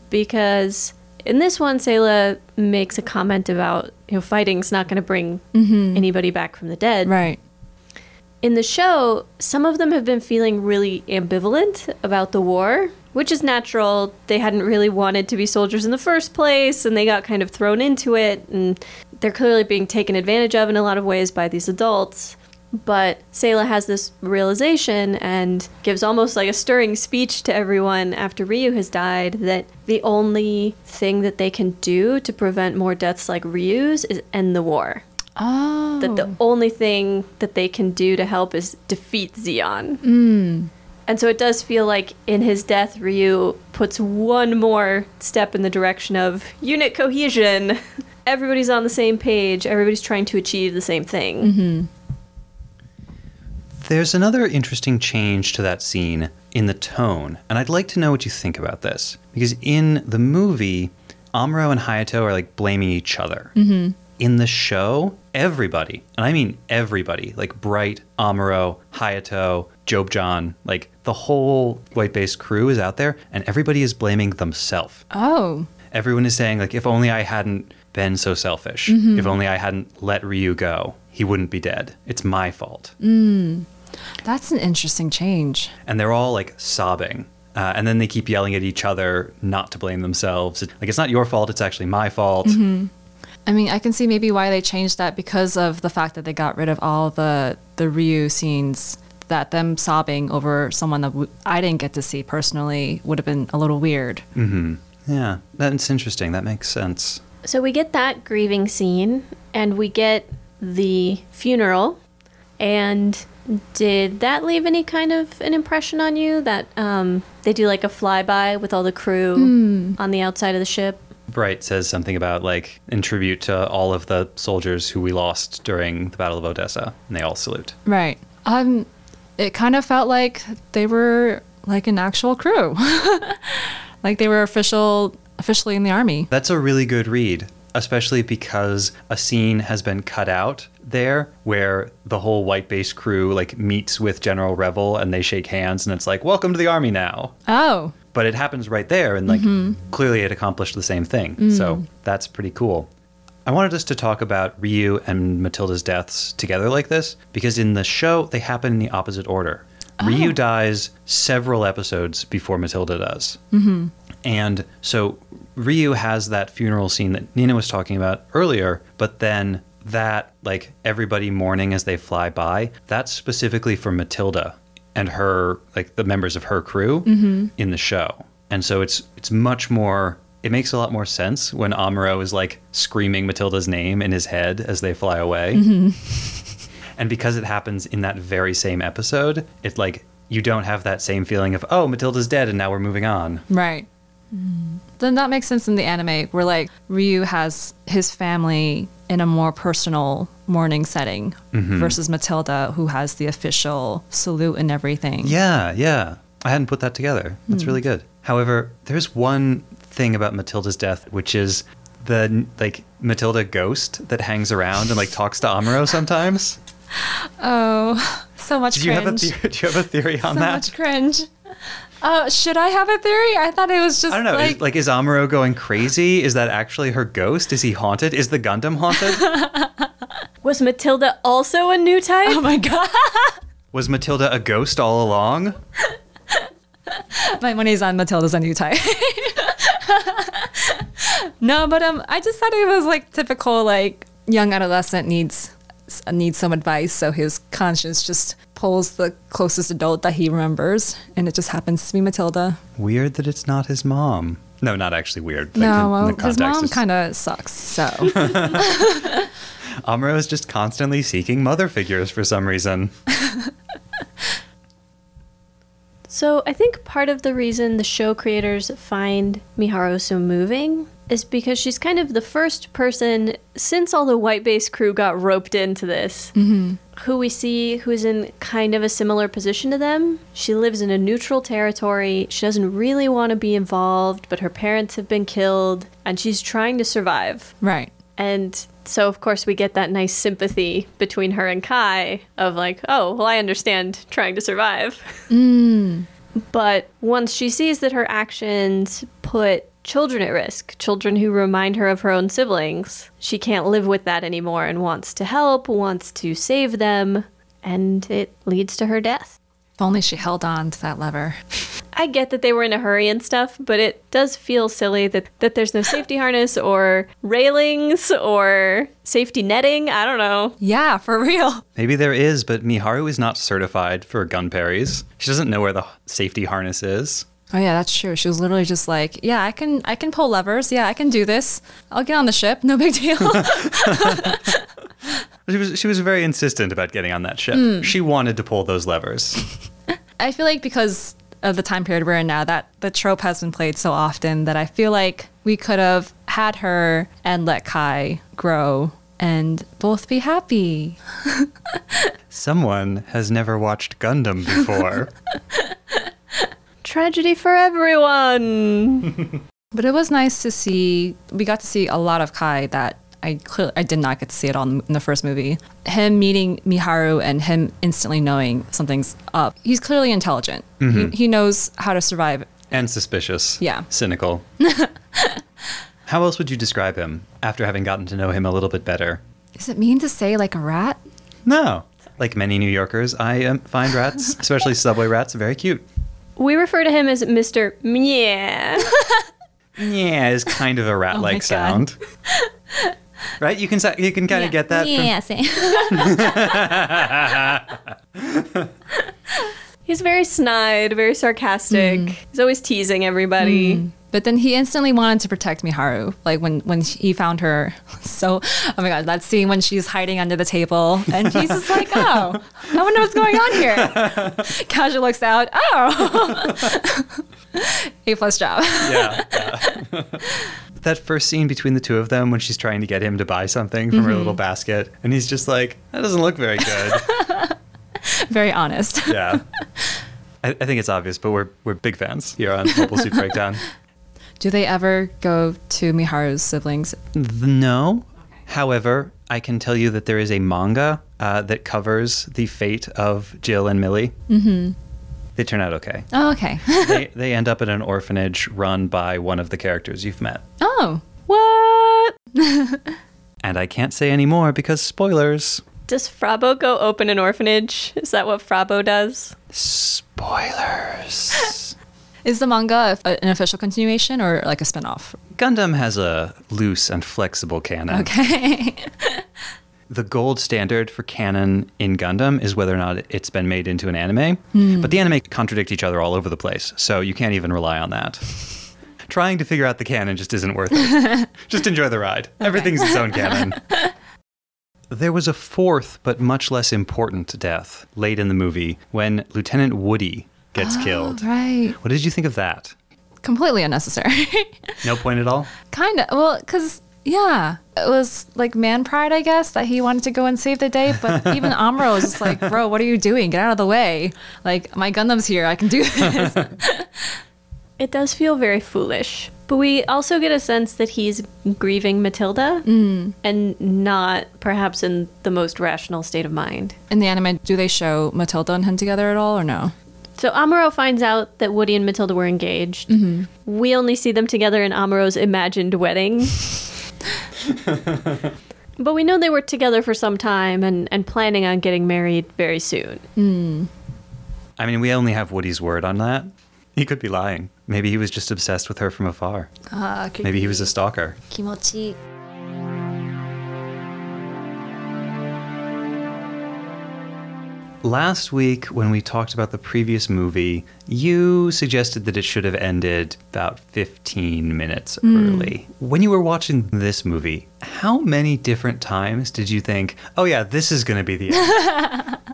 because in this one, Sayla makes a comment about you know fighting's not going to bring mm-hmm. anybody back from the dead. right. In the show, some of them have been feeling really ambivalent about the war, which is natural. They hadn't really wanted to be soldiers in the first place, and they got kind of thrown into it, and they're clearly being taken advantage of in a lot of ways by these adults. But Sayla has this realization and gives almost like a stirring speech to everyone after Ryu has died that the only thing that they can do to prevent more deaths like Ryu's is end the war. Oh, That the oh. only thing that they can do to help is defeat Zeon. Mm. And so it does feel like in his death, Ryu puts one more step in the direction of unit cohesion. Everybody's on the same page, everybody's trying to achieve the same thing. Mm-hmm. There's another interesting change to that scene in the tone, and I'd like to know what you think about this. Because in the movie, Amuro and Hayato are like blaming each other. Mm-hmm. In the show, everybody, and I mean everybody, like Bright, Amuro, Hayato, Job John, like the whole white base crew is out there, and everybody is blaming themselves. oh, Everyone is saying, like, if only I hadn't been so selfish, if only I hadn't let Ryu go, he wouldn't be dead. It's my fault. That's an interesting change. and they're all like sobbing. Uh, and then they keep yelling at each other not to blame themselves. Like, it's not your fault, it's actually my fault. I mean, I can see maybe why they changed that because of the fact that they got rid of all the the Ryu scenes. That them sobbing over someone that w- I didn't get to see personally would have been a little weird. Yeah, that's interesting. That makes sense. So we get that grieving scene, and we get the funeral. And did that leave any kind of an impression on you that um, they do like a flyby with all the crew on the outside of the ship? Bright says something about, like, in tribute to all of the soldiers who we lost during the Battle of Odessa, and they all salute. Right. Um, it kind of felt like they were like an actual crew, like they were official, officially in the army. That's a really good read, especially because a scene has been cut out there where the whole white base crew like meets with General Revil and they shake hands and it's like, "Welcome to the army now." Oh, but it happens right there and like clearly it accomplished the same thing. So that's pretty cool. I wanted us to talk about ryu and matilda's deaths together like this because in the show they happen in the opposite order. Ryu dies several episodes before matilda does. Mm-hmm. And so ryu has that funeral scene that nina was talking about earlier but then that like everybody mourning as they fly by that's specifically for matilda and her like the members of her crew mm-hmm. in the show. And so it's it's much more it makes a lot more sense when amuro is like screaming matilda's name in his head as they fly away. Mm-hmm. And because it happens in that very same episode it's like you don't have that same feeling of oh matilda's dead and now we're moving on. Right. Then that makes sense in the anime where like Ryu has his family in a more personal mourning setting mm-hmm. versus Matilda who has the official salute and everything. Yeah, yeah. I hadn't put that together. That's hmm. really good. However, there's one thing about Matilda's death, which is the like Matilda ghost that hangs around and like talks to Amuro sometimes. Oh, so much Do you have a do you have a theory on so that? much cringe. Uh, should I have a theory? I thought it was just I don't know. like, is, like, is Amuro going crazy? Is that actually her ghost? Is he haunted? Is the Gundam haunted? Was Matilda also a new type? oh my god, Was Matilda a ghost all along? my money's on Matilda's a new type. no, but um, I just thought it was like typical like young adolescent needs needs some advice, so his conscience just pulls the closest adult that he remembers, and it just happens to be Matilda. Weird that it's not his mom. No, not actually weird. like, in- No, in well, his mom it's- kind of sucks. So Amuro is just constantly seeking mother figures for some reason. So I think part of the reason the show creators find Miharu so moving is because she's kind of the first person since all the white base crew got roped into this mm-hmm. who we see who's in kind of a similar position to them. She lives in a neutral territory. She doesn't really want to be involved, but her parents have been killed and she's trying to survive. right. And so, of course, we get that nice sympathy between her and Kai of like, oh, well, I understand trying to survive. Mm. But once she sees that her actions put children at risk, children who remind her of her own siblings, she can't live with that anymore and wants to help, wants to save them, and it leads to her death. If only she held on to that lever. I get that they were in a hurry and stuff, but it does feel silly that, that there's no safety harness or railings or safety netting. I don't know. Yeah, for real. Maybe there is, but Miharu is not certified for Gunperries. She doesn't know where the safety harness is. Oh yeah, that's true. She was literally just like, "Yeah, I can, I can pull levers. Yeah, I can do this. I'll get on the ship. No big deal." She was she was very insistent about getting on that ship. Hmm. She wanted to pull those levers. I feel like because of the time period we're in now, that the trope has been played so often that I feel like we could have had her and let Kai grow and both be happy. Someone has never watched Gundam before. Tragedy for everyone. But it was nice to see. We got to see a lot of Kai that I clearly I did not get to see it all in the first movie. Him meeting Miharu and him instantly knowing something's up. He's clearly intelligent. He, he knows how to survive. and suspicious. Yeah. Cynical. How else would you describe him after having gotten to know him a little bit better? Is it mean to say like a rat? No. Like many New Yorkers, I um, find rats, especially subway rats, very cute. We refer to him as Mr. Meh. Yeah, is kind of a rat-like Oh sound. Right? You can you can kind of get that. from- same. He's very snide, very sarcastic. Mm. He's always teasing everybody. Mm. But then he instantly wanted to protect Miharu. Like when when he found her. So, oh my god, that scene when she's hiding under the table and he's just like, oh, I wonder what's going on here. Casual looks out. Oh, a plus job. yeah. yeah. that first scene between the two of them when she's trying to get him to buy something from her little mm-hmm. basket, and he's just like, "That doesn't look very good." Very honest. yeah. I, I think it's obvious, but we're we're big fans here on Mobile Suit Breakdown. Do they ever go to Miharu's siblings? No. However, I can tell you that there is a manga uh, that covers the fate of Jill and Millie. Mm-hmm. They turn out okay. Oh, okay. they, they end up at an orphanage run by one of the characters you've met. oh, What? And I can't say any more because spoilers. Does Frabo go open an orphanage? Is that what Frabo does? Spoilers. is the manga an official continuation or like a spin-off? Gundam has a loose and flexible canon. Okay. The gold standard for canon in Gundam is whether or not it's been made into an anime. Hmm. But the anime contradict each other all over the place, so you can't even rely on that. Trying to figure out the canon just isn't worth it. just enjoy the ride. Everything's its own canon. There was a fourth, but much less important death late in the movie when Lieutenant Woody gets oh, killed. right. What did you think of that? Completely unnecessary. No point at all? kind of. Well, because yeah, it was like man pride, I guess, that he wanted to go and save the day. But even Amuro was just like, "Bro, what are you doing? Get out of the way! Like my Gundam's here. I can do this." It does feel very foolish. But we also get a sense that he's grieving Matilda mm. and not perhaps in the most rational state of mind. in the anime, do they show Matilda and him together at all, or no? So Amuro finds out that Woody and Matilda were engaged. Mm-hmm. We only see them together in Amuro's imagined wedding. but we know they were together for some time and, and planning on getting married very soon. Mm. I mean, we only have Woody's word on that. He could be lying. Maybe he was just obsessed with her from afar. Maybe he was a stalker. 気持ちいい。 Last week, when we talked about the previous movie, you suggested that it should have ended about 15 minutes early. When you were watching this movie, how many different times did you think, oh, yeah, this is going to be the end?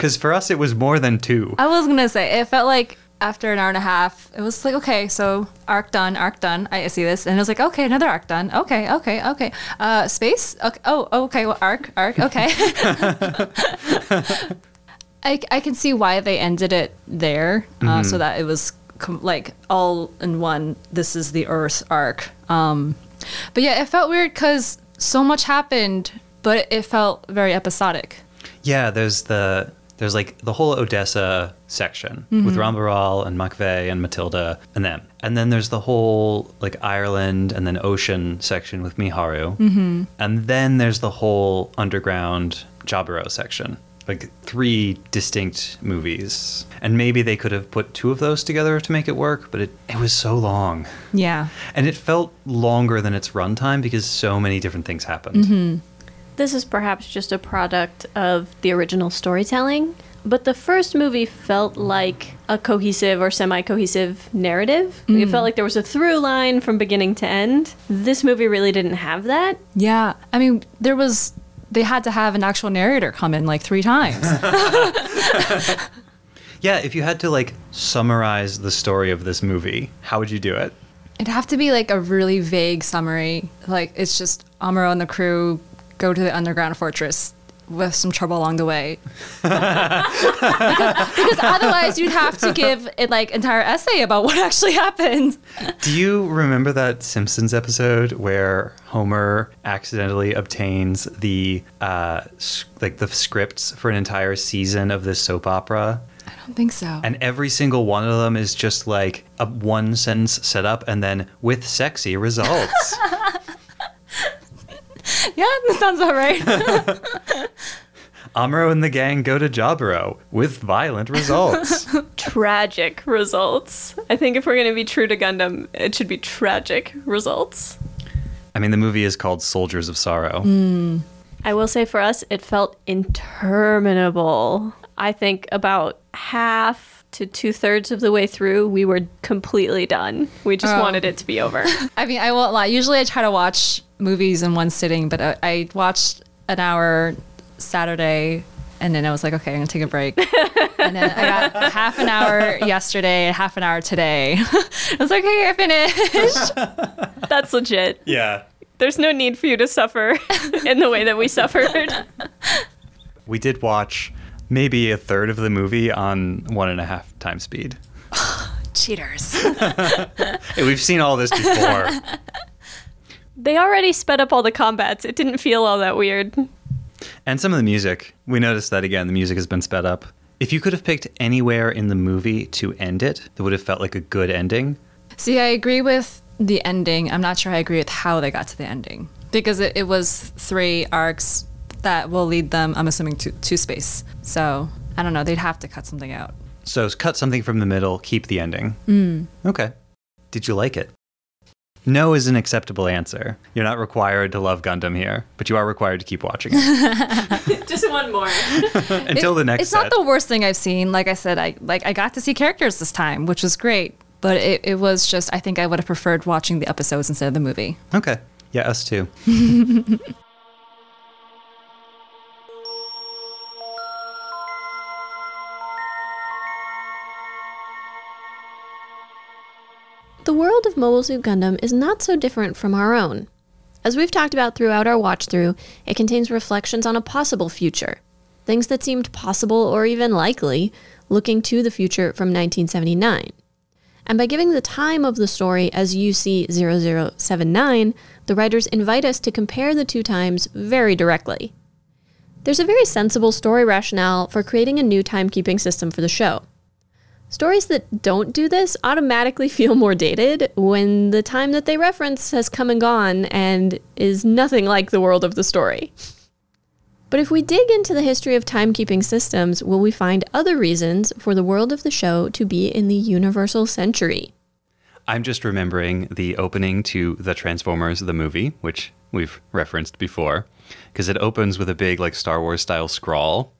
Because for us, it was more than two. I was gonna say it felt like after an hour and a half, it was like okay, so arc done, arc done. I see this, and it was like okay, another arc done. Okay, okay, okay. Uh, space. Okay. Oh, okay. Well, arc, arc. Okay. I I can see why they ended it there, uh, so that it was com- like all in one. This is the Earth arc. Um, but yeah, it felt weird because so much happened, but it felt very episodic. Yeah, there's the there's like the whole Odessa section with Ramba Ral and M'Quve and Matilda and them, and then there's the whole like Ireland and then ocean section with Miharu, mm-hmm. and then there's the whole underground Jaburo section. Like three distinct movies, and maybe they could have put two of those together to make it work, but it it was so long, Yeah. and it felt longer than its runtime because so many different things happened. This is perhaps just a product of the original storytelling, but the first movie felt like a cohesive or semi cohesive narrative. It mm. felt like there was a through line from beginning to end. This movie really didn't have that. Yeah. I mean, there was, they had to have an actual narrator come in like three times. Yeah, if you had to like summarize the story of this movie, how would you do it? It'd have to be like a really vague summary. Like, it's just Amuro and the crew go to the underground fortress with some trouble along the way. because, because otherwise, you'd have to give it like entire essay about what actually happened. Do you remember that Simpsons episode where Homer accidentally obtains the uh, like the scripts for an entire season of this soap opera? I don't think so. And every single one of them is just like a one sentence setup and then with sexy results. yeah, that sounds about right. Amuro and the gang go to Jaburo with violent results. Tragic results. I think if we're going to be true to Gundam, it should be tragic results. I mean, the movie is called Soldiers of Sorrow. Hmm. I will say for us, it felt interminable. I think about half to two thirds of the way through, we were completely done. We just Oh. wanted it to be over. I mean, I won't lie. Usually, I try to watch movies in one sitting, but I, I watched an hour Saturday, and then I was like, okay, I'm gonna take a break. and then I got half an hour yesterday and half an hour today. I was like, okay, I finished. That's legit. Yeah. There's no need for you to suffer in the way that we suffered. We did watch maybe a third of the movie on one and a half time speed. Cheaters. Hey, we've seen all this before. They already sped up all the combats. It didn't feel all that weird. and some of the music. We noticed that again. The music has been sped up. If you could have picked anywhere in the movie to end it, that would have felt like a good ending. See, I agree with the ending. I'm not sure I agree with how they got to the ending because it, it was three arcs that will lead them, I'm assuming, to, to space. So I don't know. They'd have to cut something out. So cut something from the middle, keep the ending. Mm. Okay. Did you like it? No is an acceptable answer. You're not required to love Gundam here, but you are required to keep watching it Just one more. until It- the next one It's set. not the worst thing I've seen. Like I said, I like I got to see characters this time, which was great. But it, it was just I think I would have preferred watching the episodes instead of the movie. okay. Yeah, us too. The world of Mobile Suit Gundam is not so different from our own. As we've talked about throughout our watch through, it contains reflections on a possible future. Things that seemed possible or even likely, looking to the future from 1979. And by giving the time of the story as UC 0079, the writers invite us to compare the two times very directly. There's a very sensible story rationale for creating a new timekeeping system for the show. Stories that don't do this automatically feel more dated when the time that they reference has come and gone and is nothing like the world of the story. But if we dig into the history of timekeeping systems, will we find other reasons for the world of the show to be in the universal century? I'm just remembering the opening to The Transformers, the movie, which we've referenced before, because it opens with a big, like, Star Wars style scrawl.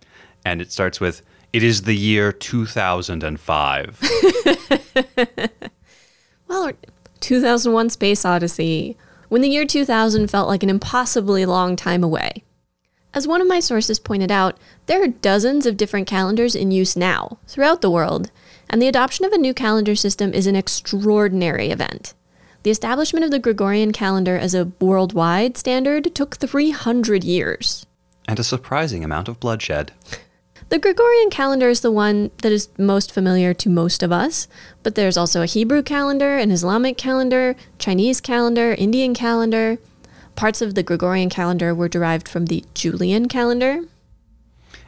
and it starts with it is the year 2005. Well, 2001 Space Odyssey, when the year 2000 felt like an impossibly long time away. As one of my sources pointed out, there are dozens of different calendars in use now, throughout the world, and the adoption of a new calendar system is an extraordinary event. The establishment of the Gregorian calendar as a worldwide standard took 300 years. and a surprising amount of bloodshed. The Gregorian calendar is the one that is most familiar to most of us, but there's also a Hebrew calendar, an Islamic calendar, Chinese calendar, Indian calendar. Parts of the Gregorian calendar were derived from the Julian calendar.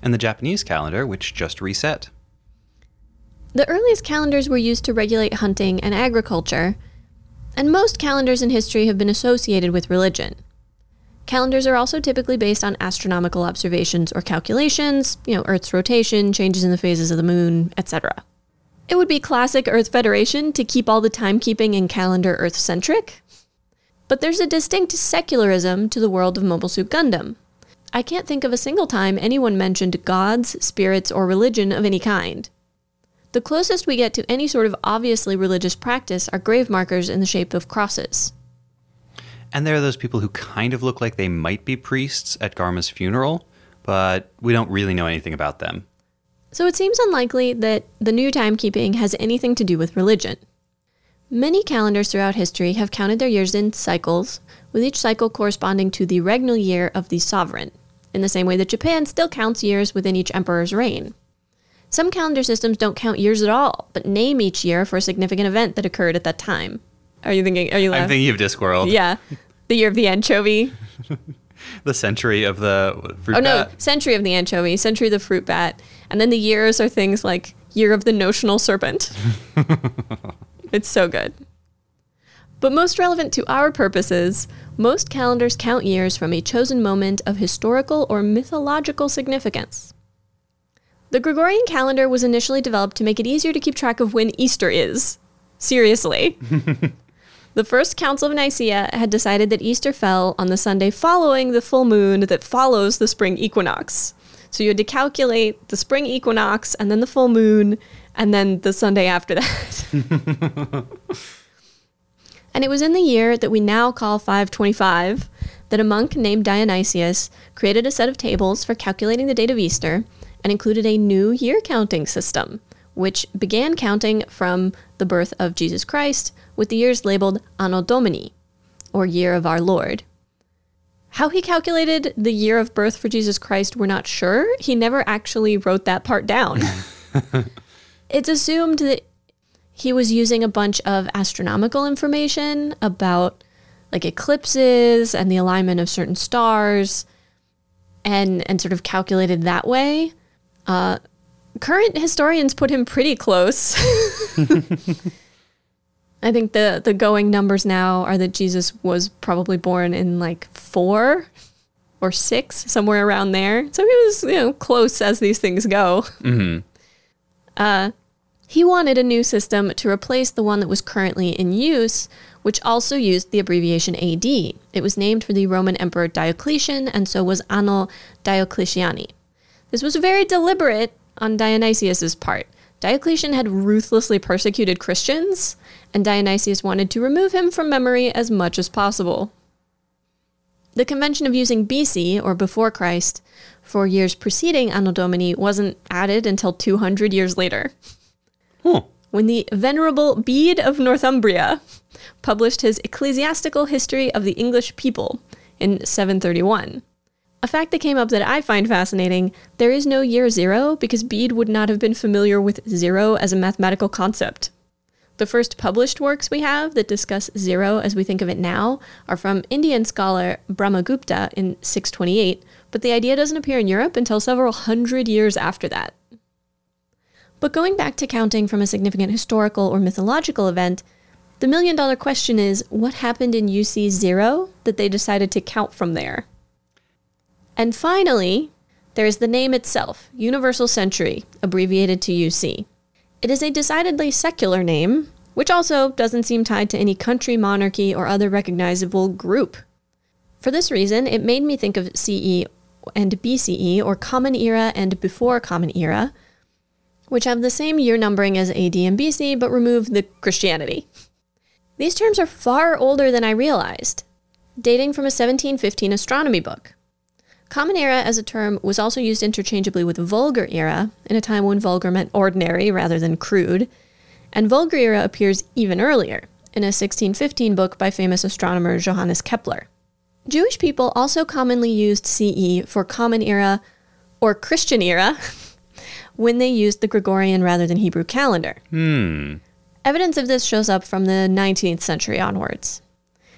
And the Japanese calendar, which just reset. The earliest calendars were used to regulate hunting and agriculture, and most calendars in history have been associated with religion. Calendars are also typically based on astronomical observations or calculations, you know, Earth's rotation, changes in the phases of the moon, etc. It would be classic Earth Federation to keep all the timekeeping and calendar Earth centric. But there's a distinct secularism to the world of Mobile Suit Gundam. I can't think of a single time anyone mentioned gods, spirits, or religion of any kind. The closest we get to any sort of obviously religious practice are grave markers in the shape of crosses. And there are those people who kind of look like they might be priests at Garma's funeral, but we don't really know anything about them. So it seems unlikely that the new timekeeping has anything to do with religion. Many calendars throughout history have counted their years in cycles, with each cycle corresponding to the regnal year of the sovereign, in the same way that Japan still counts years within each emperor's reign. Some calendar systems don't count years at all, but name each year for a significant event that occurred at that time. Are you thinking? Are you like I'm thinking of Discworld. yeah, the year of the anchovy. The century of the fruit bat. Oh no, bat. century of the anchovy, century of the fruit bat, and then the years are things like year of the notional serpent. it's so good. But most relevant to our purposes, most calendars count years from a chosen moment of historical or mythological significance. The Gregorian calendar was initially developed to make it easier to keep track of when Easter is. Seriously. The First Council of Nicaea had decided that Easter fell on the Sunday following the full moon that follows the spring equinox. So you had to calculate the spring equinox and then the full moon and then the Sunday after that. and it was in the year that we now call 525 that a monk named Dionysius created a set of tables for calculating the date of Easter and included a new year counting system, which began counting from the birth of Jesus Christ with the years labeled Anno Domini, or Year of Our Lord. How he calculated the year of birth for Jesus Christ, we're not sure. He never actually wrote that part down. it's assumed that he was using a bunch of astronomical information about like eclipses and the alignment of certain stars and and sort of calculated that way. Uh, current historians put him pretty close. I think the the going numbers now are that Jesus was probably born in like four or six, somewhere around there. So he was, you know, close as these things go. Uh, he wanted a new system to replace the one that was currently in use, which also used the abbreviation AD. It was named for the Roman Emperor Diocletian, and so was Anno Diocletiani. This was very deliberate on Dionysius's part. Diocletian had ruthlessly persecuted Christians, and Dionysius wanted to remove him from memory as much as possible. The convention of using BC, or before Christ, for years preceding Anno Domini wasn't added until 200 years later, Huh. when the Venerable Bede of Northumbria published his Ecclesiastical History of the English People in 731. A fact that came up that I find fascinating there is no year zero because Bede would not have been familiar with zero as a mathematical concept. The first published works we have that discuss zero as we think of it now are from Indian scholar Brahmagupta in 628, but the idea doesn't appear in Europe until several hundred years after that. But going back to counting from a significant historical or mythological event, the million dollar question is what happened in UC 0 that they decided to count from there? And finally, there is the name itself, Universal Century, abbreviated to UC. It is a decidedly secular name, which also doesn't seem tied to any country, monarchy, or other recognizable group. For this reason, it made me think of CE and BCE, or Common Era and Before Common Era, which have the same year numbering as AD and BC but remove the Christianity. These terms are far older than I realized, dating from a 1715 astronomy book. Common Era as a term was also used interchangeably with Vulgar Era, in a time when vulgar meant ordinary rather than crude, and Vulgar Era appears even earlier, in a 1615 book by famous astronomer Johannes Kepler. Jewish people also commonly used CE for Common Era or Christian Era when they used the Gregorian rather than Hebrew calendar. Hmm. Evidence of this shows up from the 19th century onwards.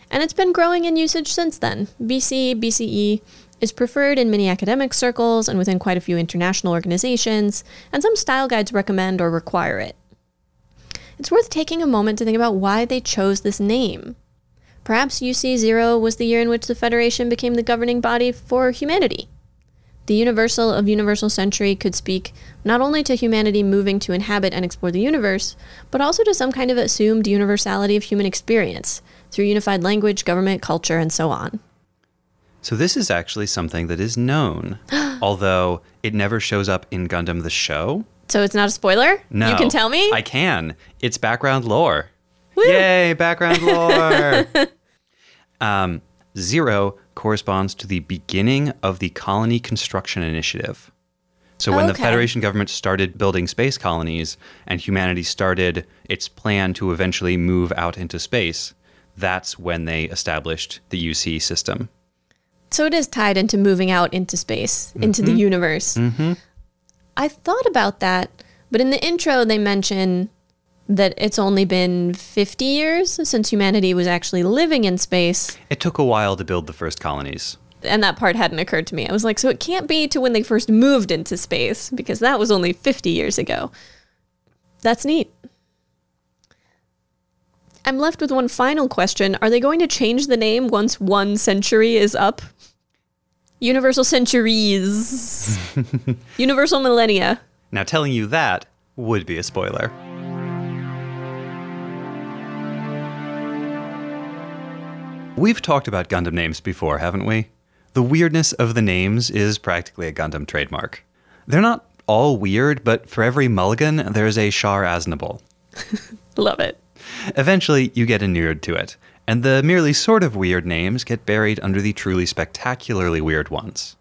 And it's been growing in usage since then. BC, BCE is preferred in many academic circles and within quite a few international organizations, and some style guides recommend or require it. It's worth taking a moment to think about why they chose this name. Perhaps UC 0 was the year in which the Federation became the governing body for humanity. The Universal of Universal Century could speak not only to humanity moving to inhabit and explore the universe, but also to some kind of assumed universality of human experience through unified language, government, culture, and so on. So this is actually something that is known, although it never shows up in Gundam the show. So it's not a spoiler? No. You can tell me? I can. It's background lore. Woo! Yay, background lore. um, zero corresponds to the beginning of the colony construction initiative. So when the Federation government started building space colonies and humanity started its plan to eventually move out into space, that's when they established the UC system. So it is tied into moving out into space, into the universe. Mm-hmm. I thought about that, but in the intro, they mention that it's only been 50 years since humanity was actually living in space. It took a while to build the first colonies. And that part hadn't occurred to me. I was like, so it can't be to when they first moved into space, because that was only 50 years ago. That's neat. I'm left with one final question. Are they going to change the name once one century is up? Universal centuries. Universal millennia. Now, telling you that would be a spoiler. We've talked about Gundam names before, haven't we? The weirdness of the names is practically a Gundam trademark. They're not all weird, but for every mulligan, there's a Char Aznable. Love it. Eventually, you get inured to it, and the merely sort of weird names get buried under the truly spectacularly weird ones.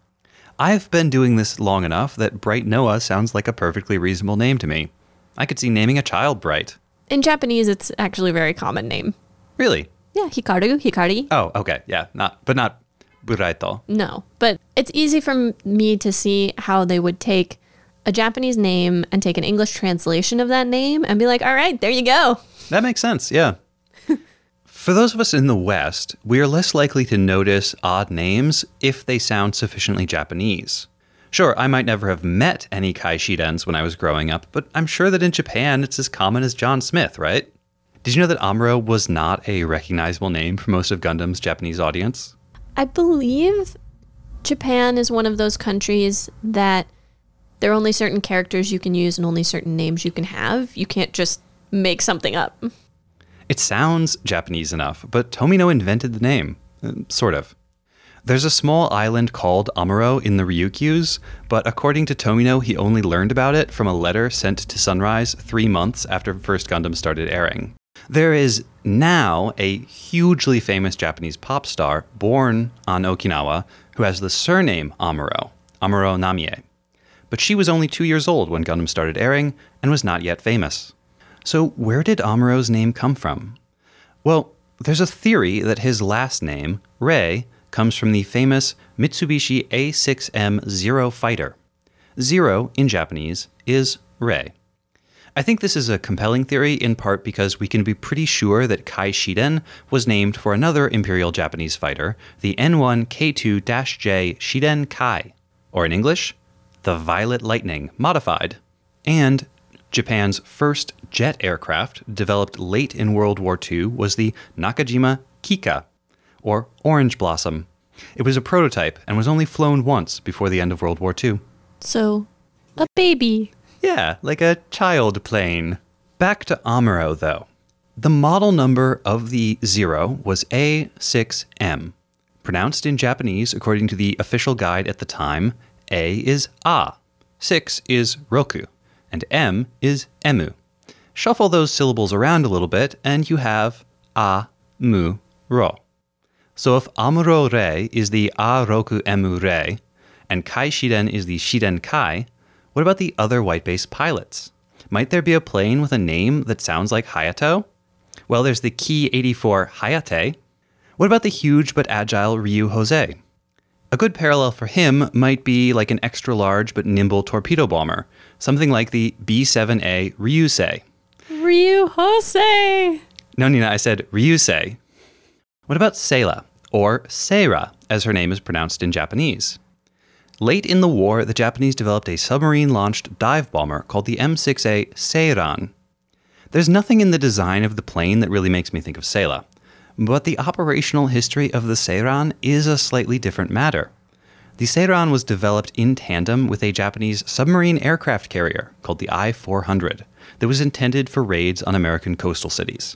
I've been doing this long enough that Bright Noah sounds like a perfectly reasonable name to me. I could see naming a child Bright. In Japanese, it's actually a very common name. Really? Yeah, Hikaru, Hikari. Oh, okay, yeah, not, but not Buraito. No, but it's easy for me to see how they would take a Japanese name and take an English translation of that name and be like, all right, there you go. That makes sense, yeah. For those of us in the West, we are less likely to notice odd names if they sound sufficiently Japanese. Sure, I might never have met any Kai Shidens when I was growing up, but I'm sure that in Japan it's as common as John Smith, right? Did you know that Amuro was not a recognizable name for most of Gundam's Japanese audience? I believe Japan is one of those countries that there are only certain characters you can use and only certain names you can have. You can't just make something up. It sounds Japanese enough, but Tomino invented the name. Uh, Sort of. There's a small island called Amuro in the Ryukyus, but according to Tomino, he only learned about it from a letter sent to Sunrise three months after First Gundam started airing. There is now a hugely famous Japanese pop star born on Okinawa who has the surname Amuro, Amuro Namie. But she was only two years old when Gundam started airing and was not yet famous. So, where did Amuro's name come from? Well, there's a theory that his last name, Rei, comes from the famous Mitsubishi A6M Zero fighter. Zero, in Japanese, is Rei. I think this is a compelling theory in part because we can be pretty sure that Kai Shiden was named for another Imperial Japanese fighter, the N1 K2 J Shiden Kai, or in English, the Violet Lightning modified. And Japan's first jet aircraft, developed late in World War II, was the Nakajima Kikka, or Orange Blossom. It was a prototype and was only flown once before the end of World War II. So, a baby. Yeah, like a child plane. Back to Amuro, though. The model number of the Zero was A6M, Pronounced in Japanese according to the official guide at the time, A is A, 6 is Roku, and M is Emu. Shuffle those syllables around a little bit, and you have A, Mu, Ro. So if Amuro Rei is the A Roku Emu Re, and Kai Shiden is the Shiden Kai, what about the other white base pilots? Might there be a plane with a name that sounds like Hayato? Well, there's the Ki 84 Hayate. What about the huge but agile Ryu Jose? A good parallel for him might be like an extra large but nimble torpedo bomber, something like the B 7A Ryusei. Ryu Jose. No, Nina, I said Ryusei. What about Seila, or Seira, as her name is pronounced in Japanese? Late in the war, the Japanese developed a submarine launched dive bomber called the M6A Seiran. There's nothing in the design of the plane that really makes me think of Seila, but the operational history of the Seiran is a slightly different matter. The Seiran was developed in tandem with a Japanese submarine aircraft carrier called the I 400 that was intended for raids on American coastal cities.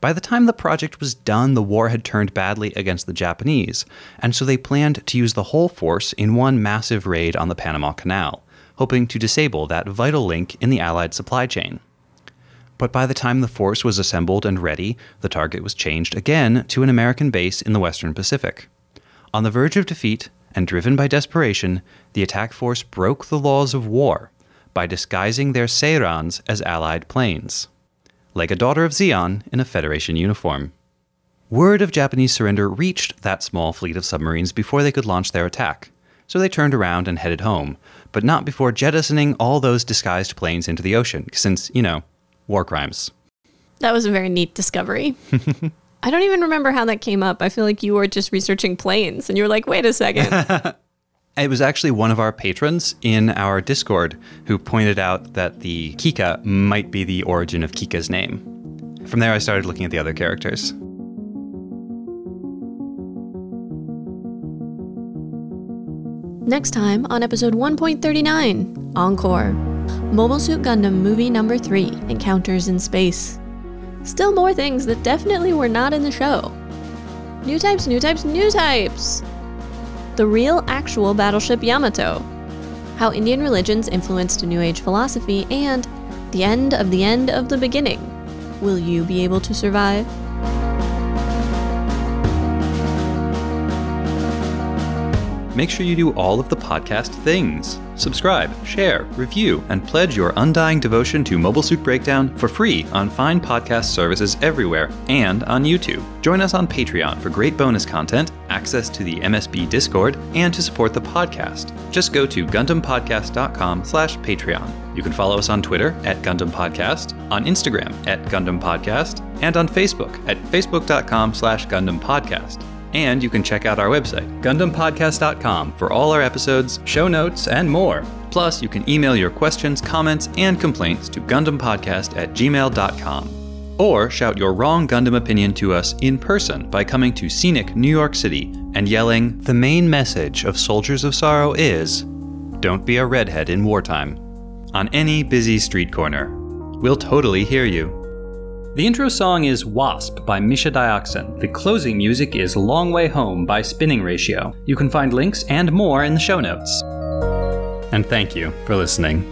By the time the project was done, the war had turned badly against the Japanese, and so they planned to use the whole force in one massive raid on the Panama Canal, hoping to disable that vital link in the Allied supply chain. But by the time the force was assembled and ready, the target was changed again to an American base in the Western Pacific. On the verge of defeat, and driven by desperation, the attack force broke the laws of war by disguising their Seirans as Allied planes like a daughter of Zeon in a Federation uniform. Word of Japanese surrender reached that small fleet of submarines before they could launch their attack, so they turned around and headed home, but not before jettisoning all those disguised planes into the ocean, since, you know, war crimes. That was a very neat discovery. I don't even remember how that came up. I feel like you were just researching planes and you were like, wait a second. It was actually one of our patrons in our Discord who pointed out that the Kikka might be the origin of Kikka's name. From there, I started looking at the other characters. Next time on episode 1.39 Encore Mobile Suit Gundam Movie Number 3 Encounters in Space. Still more things that definitely were not in the show. New types, new types, new types! The real, actual battleship Yamato. How Indian religions influenced New Age philosophy, and the end of the end of the beginning. Will you be able to survive? Make sure you do all of the podcast things. Subscribe, share, review, and pledge your undying devotion to Mobile Suit Breakdown for free on fine podcast services everywhere and on YouTube. Join us on Patreon for great bonus content, access to the MSB Discord, and to support the podcast. Just go to GundamPodcast.com slash Patreon. You can follow us on Twitter at Gundam Podcast, on Instagram at Gundam Podcast, and on Facebook at Facebook.com slash Gundam Podcast. And you can check out our website, GundamPodcast.com, for all our episodes, show notes, and more. Plus, you can email your questions, comments, and complaints to GundamPodcast at gmail.com. Or shout your wrong Gundam opinion to us in person by coming to scenic New York City and yelling, The main message of Soldiers of Sorrow is Don't be a redhead in wartime. On any busy street corner. We'll totally hear you. The intro song is Wasp by Misha Dioxin. The closing music is Long Way Home by Spinning Ratio. You can find links and more in the show notes. And thank you for listening.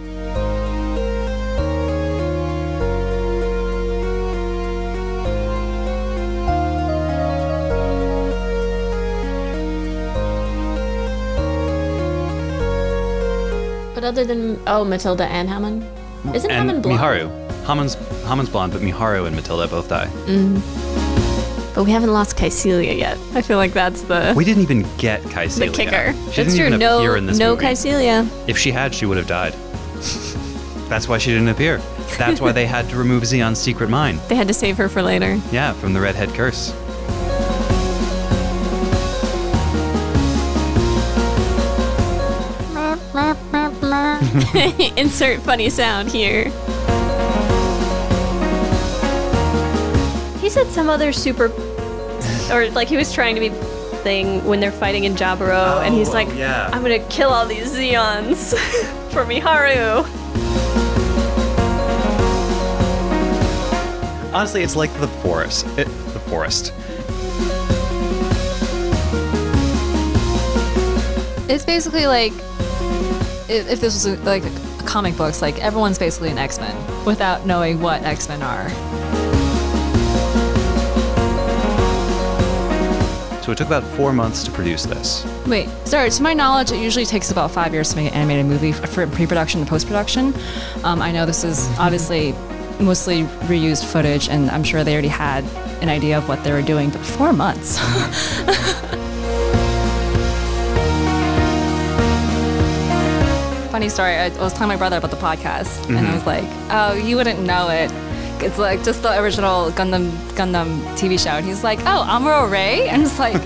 But other than, oh, Matilda and Hamon? Isn't and Hamon blonde? Miharu. Hamon's, Hamon's blonde, but Miharu and Matilda both die. Mm. But we haven't lost Kycilia yet. I feel like that's the We didn't even get Kycilia. the kicker. She That's didn't true. even No, appear in this no movie. Kycilia. If she had, she would have died. That's why she didn't appear. That's why they had to remove Zeon's secret mine. They had to save her for later. Yeah, from the redhead curse. Insert funny sound here. Said some other super, or like he was trying to be thing when they're fighting in Jaburo, and he's Oh, like, yeah. "I'm gonna kill all these Zeons for Miharu." Honestly, it's like the forest. It, the forest. It's basically like if, if this was like comic books, like everyone's basically an X Men without knowing what X Men are. So it took about four months to produce this. Wait, sorry. To my knowledge, it usually takes about five years to make an animated movie for pre-production and post-production. Um, I know this is obviously mostly reused footage, and I'm sure they already had an idea of what they were doing, but four months. Funny story. I was telling my brother about the podcast, and I was like, "Oh, you wouldn't know it." It's like just the original Gundam Gundam TV show, and he's like, "Oh, Amuro Ray," and it's like,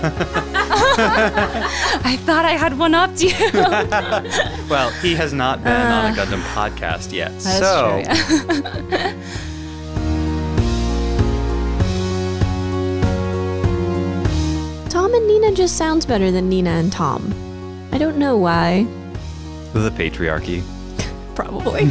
I thought I had one up to you. Well, he has not been on a uh. Gundam podcast yet. That is so true, yeah. Tom and Nina just sounds better than Nina and Tom. I don't know why. the patriarchy. Probably.